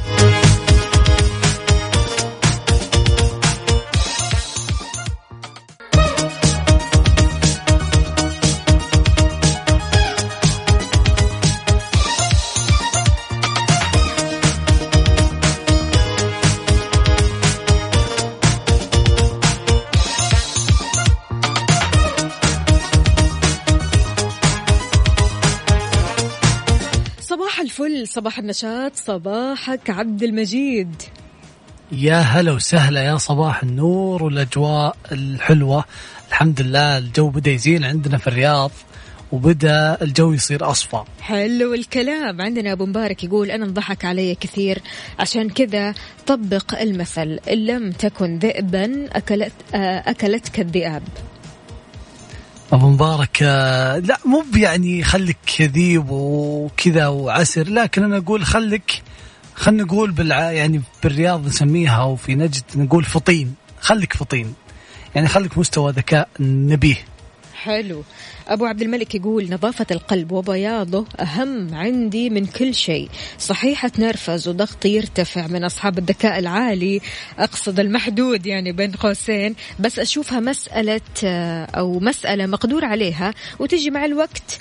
صباح النشاط صباحك عبد المجيد. يا هلا وسهلا يا صباح النور والأجواء الحلوة. الحمد لله الجو بدأ يزين عندنا في الرياض وبدأ الجو يصير أصفى. حلو الكلام. عندنا أبو مبارك يقول أنا انضحك علي كثير. عشان كذا طبق المثل إن لم تكن ذئبا أكلت آه، أكلتك الذئاب. أبو مبارك آه، لا مو يعني خليك كذيب وكذا وعسر لكن أنا أقول خليك خلينا نقول بالع يعني بالرياض نسميها وفي نجد نقول فطين خليك فطين. يعني خليك مستوى ذكاء نبيه. حلو. أبو عبد الملك يقول نظافة القلب وبياضه أهم عندي من كل شيء. صحيح أتنرفز وضغطي يرتفع من أصحاب الذكاء العالي. أقصد المحدود يعني بين قوسين. بس أشوفها مسألة آه، أو مسألة مقدور عليها وتجي مع الوقت.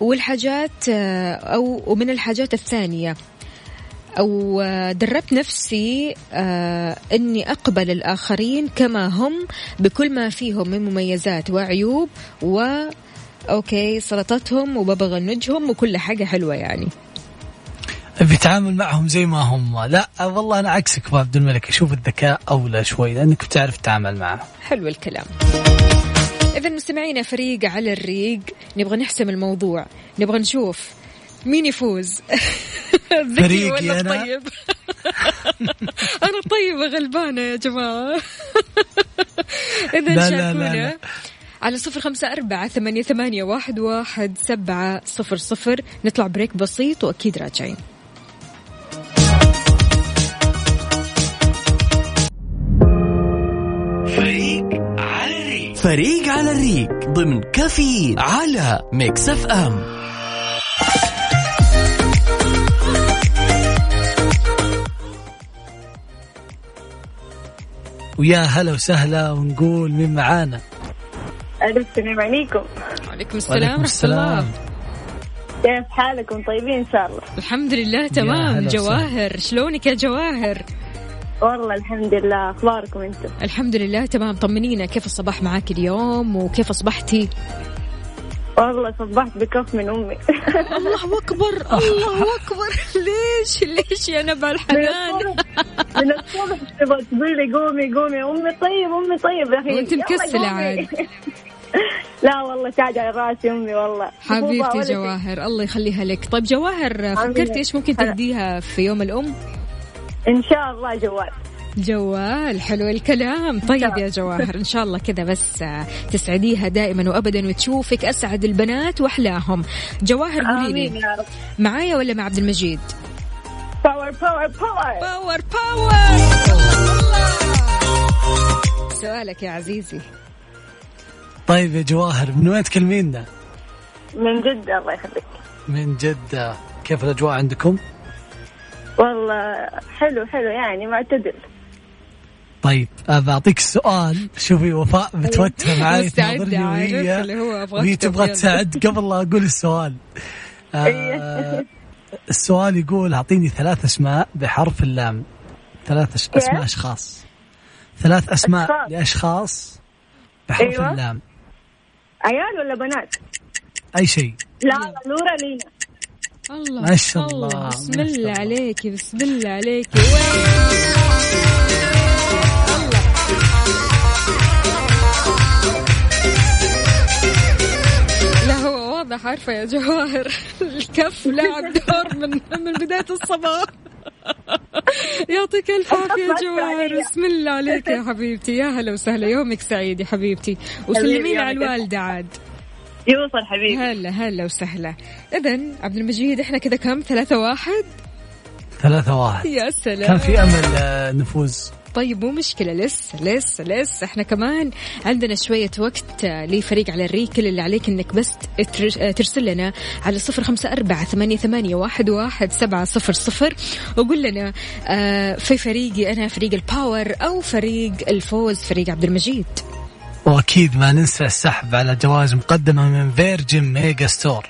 والحاجات آه، أو ومن الحاجات الثانية. أو آه، دربت نفسي آه، أني أقبل الآخرين كما هم بكل ما فيهم من مميزات وعيوب و أوكي سلطتهم وببغنجهم وكل حاجة حلوة يعني. بيتعامل معهم زي ما هم. لا والله أنا عكسك أبو عبد الملك. أشوف الذكاء أولى شوي لأنك بتعرف تتعامل معه. حلو الكلام. إذا مستمعينا فريق على الريق. نبغى نحسم الموضوع. نبغى نشوف مين يفوز؟ الذكي فريقي ولا أنا؟ الطيب أنا طيبة غلبانة يا جماعة. اذا لا، لا، لا، شاركونا لا. على صفر خمسة أربعة ثمانية, ثمانية واحد, واحد سبعة صفر صفر. نطلع بريك بسيط وأكيد راجعين. فريق على الريق ضمن كافيين على Mix FM. ويا هلا وسهلا ونقول مين معانا؟ السلام عليكم. وعليكم السلام ورحمة الله. كيف حالكم؟ طيبين إن شاء الله. الحمد لله تمام. جواهر. شلونك يا جواهر؟ والله الحمد لله. أخباركم أنتم؟ الحمد لله تمام. طمنينا. كيف الصباح معاك اليوم؟ وكيف أصبحتي؟ والله صبحت بكف من أمي. الله أكبر. الله أكبر. ليش؟ ليش يا نبع الحنان؟ من الصبح تبغى تقول لي قومي قومي. أمي طيب أمي طيب. يا يلا مكسلة قومي. عاد. لا والله تاج على راسي أمي والله. حبيبتي. جواهر الله يخليها لك. طيب جواهر فكرتي إيش ممكن. تهديها في يوم الأم؟ إن شاء الله جوال. جوال حلو الكلام. طيب يا جواهر إن شاء الله كذا بس آه، تسعديها دائما وابدا وتشوفك أسعد البنات وأحلاهم. جواهر قولي لي. معايا ولا مع عبد المجيد؟ power power power power power سؤالك يا عزيزي. طيب يا جواهر من وين تكلمينا من جدة الله يخليك. من جدة. كيف الأجواء عندكم؟ والله حلو حلو يعني معتدل. طيب بعطيك السؤال شوفي وفاء متوترة معاي مستعدة تناظرني عارف وهي اللي هو أبغاك وهي تبغى تبغى. تساعد قبل لا أقول السؤال. آه السؤال يقول أعطيني ثلاث أسماء بحرف اللام. ثلاث أش- أسماء أشخاص. ثلاث أسماء أشخاص. لأشخاص بحرف أيوة. اللام. عيال ولا بنات؟ أي شيء. لا لا نورة لينا. الله ما شاء الله، بسم الله الله. عليكي بسم الله عليكي واضح عارفة يا جواهر. الكف لاعب دور من من بداية الصباح. يعطيك الف عافية يا جواهر. بسم الله عليك يا حبيبتي. يا هلا وسهلا. يومك سعيد يا حبيبتي. وسلمي لي على يومك الوالدة عاد. يوصل حبيبي. هلا هلا وسهلا. إذا عبد المجيد إحنا كذا كم؟ ثلاثة واحد؟ ثلاثة واحد. يا سلام. كان في أمل آه، نفوز. طيب مو مشكلة. لسه لسه لسه. إحنا كمان عندنا شوية وقت آه، لفريق على الريك كل اللي عليك إنك بس آه، ترسل لنا على صفر خمسة أربعة ثمانية, ثمانية واحد, واحد سبعة صفر صفر. وقول لنا آه، في فريقي أنا فريق الباور أو فريق الفوز فريق عبد المجيد. وأكيد ما ننسى السحب على جوائز مقدمة من Virgin Megastore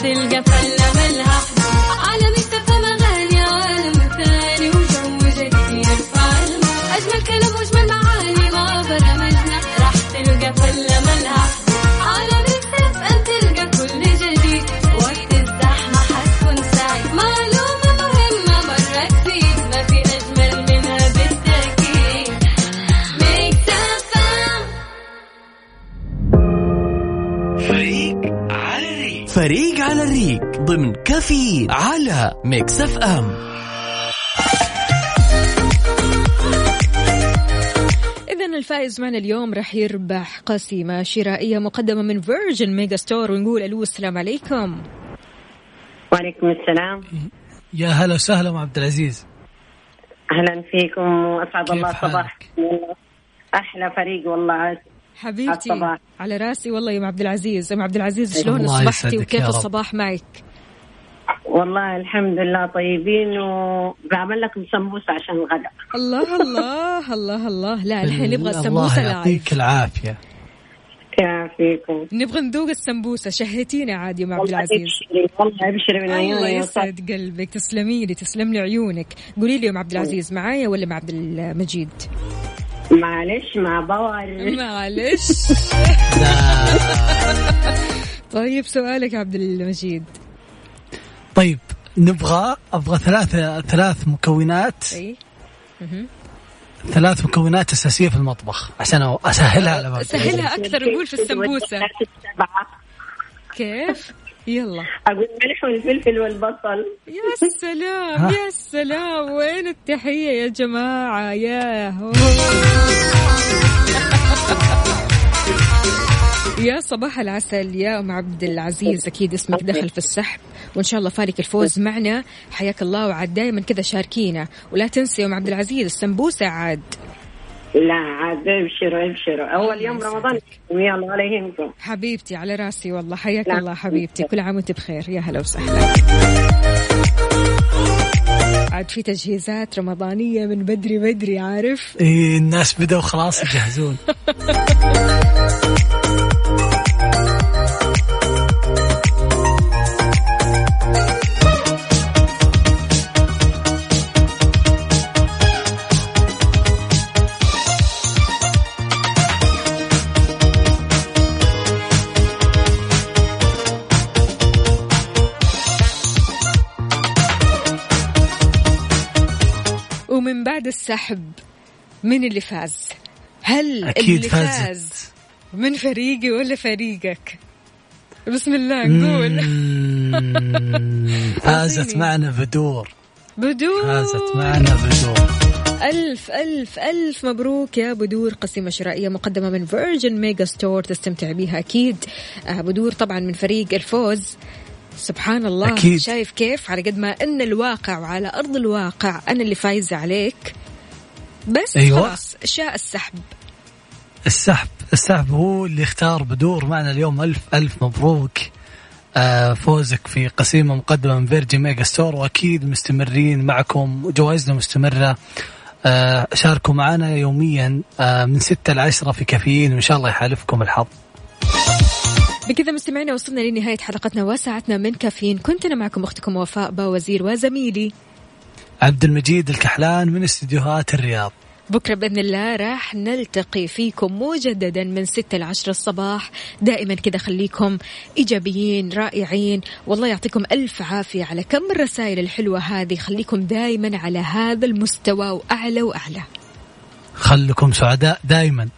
تلقى فله ملها فريق على الريق ضمن كافيين على Mix FM. إذا الفائز معنا اليوم راح يربح قسيمة شرائية مقدمة من Virgin Megastore ونقول ألو السلام عليكم. وعليكم السلام. يا هلا وسهلا مع عبد العزيز. أهلا فيكم وأسعد الله صباح أحلى فريق والله. حبيبتي الصباح. على راسي. والله يا أم عبد العزيز أم عبد العزيز شلون الله أصبحتي وكيف. الصباح معك؟ والله الحمد لله طيبين وبعمل لكم سمبوسه عشان الغداء. الله الله الله الله. لا الحين نبغى الله السمبوسة لايف يعطيك العافية. يعافيكم. نبغى نذوق السمبوسة. شهيتينا عاد يا أم عبد والله العزيز. أبشري والله أبشري من الله عيوني يسعد قلبك. تسلمي لي تسلم لي عيونك. قولي لي يا أم عبد العزيز معايا ولا مع عبد المجيد؟ معلش مع باور. معلش. طيب سؤالك يا عبد المجيد. طيب نبغى أبغى ثلاثة ثلاث مكونات. أي. ثلاث مكونات أساسية في المطبخ عشان أسهلها على بالك سهلها أكثر نقول في السمبوسة. كيف؟ يلا. أقول الملح والفلفل والبصل. يا سلام يا سلام. وين التحية يا جماعة؟ يا هو. يا صباح العسل يا أم عبد العزيز. أكيد اسمك دخل في السحب. وإن شاء الله فالك الفوز معنا. حياك الله وعاد دائما كذا شاركينا. ولا تنسي يا أم عبد العزيز السمبوسة عاد. لا عاد ابشروا ابشروا أول يوم رمضان يلا ولا يهمكم حبيبتي على راسي والله. حياك لا. الله حبيبتي. كل عام وانت بخير. يا هلا وسهلا. عاد في تجهيزات رمضانية من بدري بدري عارف؟ إيه الناس بدأوا خلاص يجهزون. السحب من اللي فاز. هل أكيد اللي فازت. فاز من فريقي ولا فريقك؟ بسم الله نقول. فازت. معنا بدور. بدور. فازت معنا بدور. ألف ألف ألف مبروك يا بدور. قسيمة شرائية مقدمة من Virgin Megastore تستمتع بها أكيد. آه، بدور طبعا من فريق الفوز. سبحان الله. أكيد. شايف كيف؟ على قد ما أن الواقع وعلى أرض الواقع أنا اللي فايزة عليك. بس أيوة. خلاص شاء السحب. السحب السحب هو اللي اختار بدور معنا اليوم. ألف ألف مبروك. آه، فوزك في قسيمة مقدمة من Virgin Megastore وأكيد مستمرين معكم وجوائزنا مستمرة. آه، شاركوا معنا يوميا آه، من ستة لعشرة في كافيين وإن شاء الله يحالفكم الحظ. بكذا مستمعينا وصلنا لنهاية حلقتنا وساعتنا من كافيين. كنت أنا معكم أختكم وفاء باوزير وزميلي. عبد المجيد الكحلان من استديوهات الرياض. بكرة بإذن الله راح نلتقي فيكم مجددا من ستة لعشرة الصباح. دائما كذا خليكم إيجابيين رائعين. والله يعطيكم ألف عافية على كم الرسائل الحلوة هذه. خليكم دائما على هذا المستوى وأعلى وأعلى. خلكم سعداء دائما.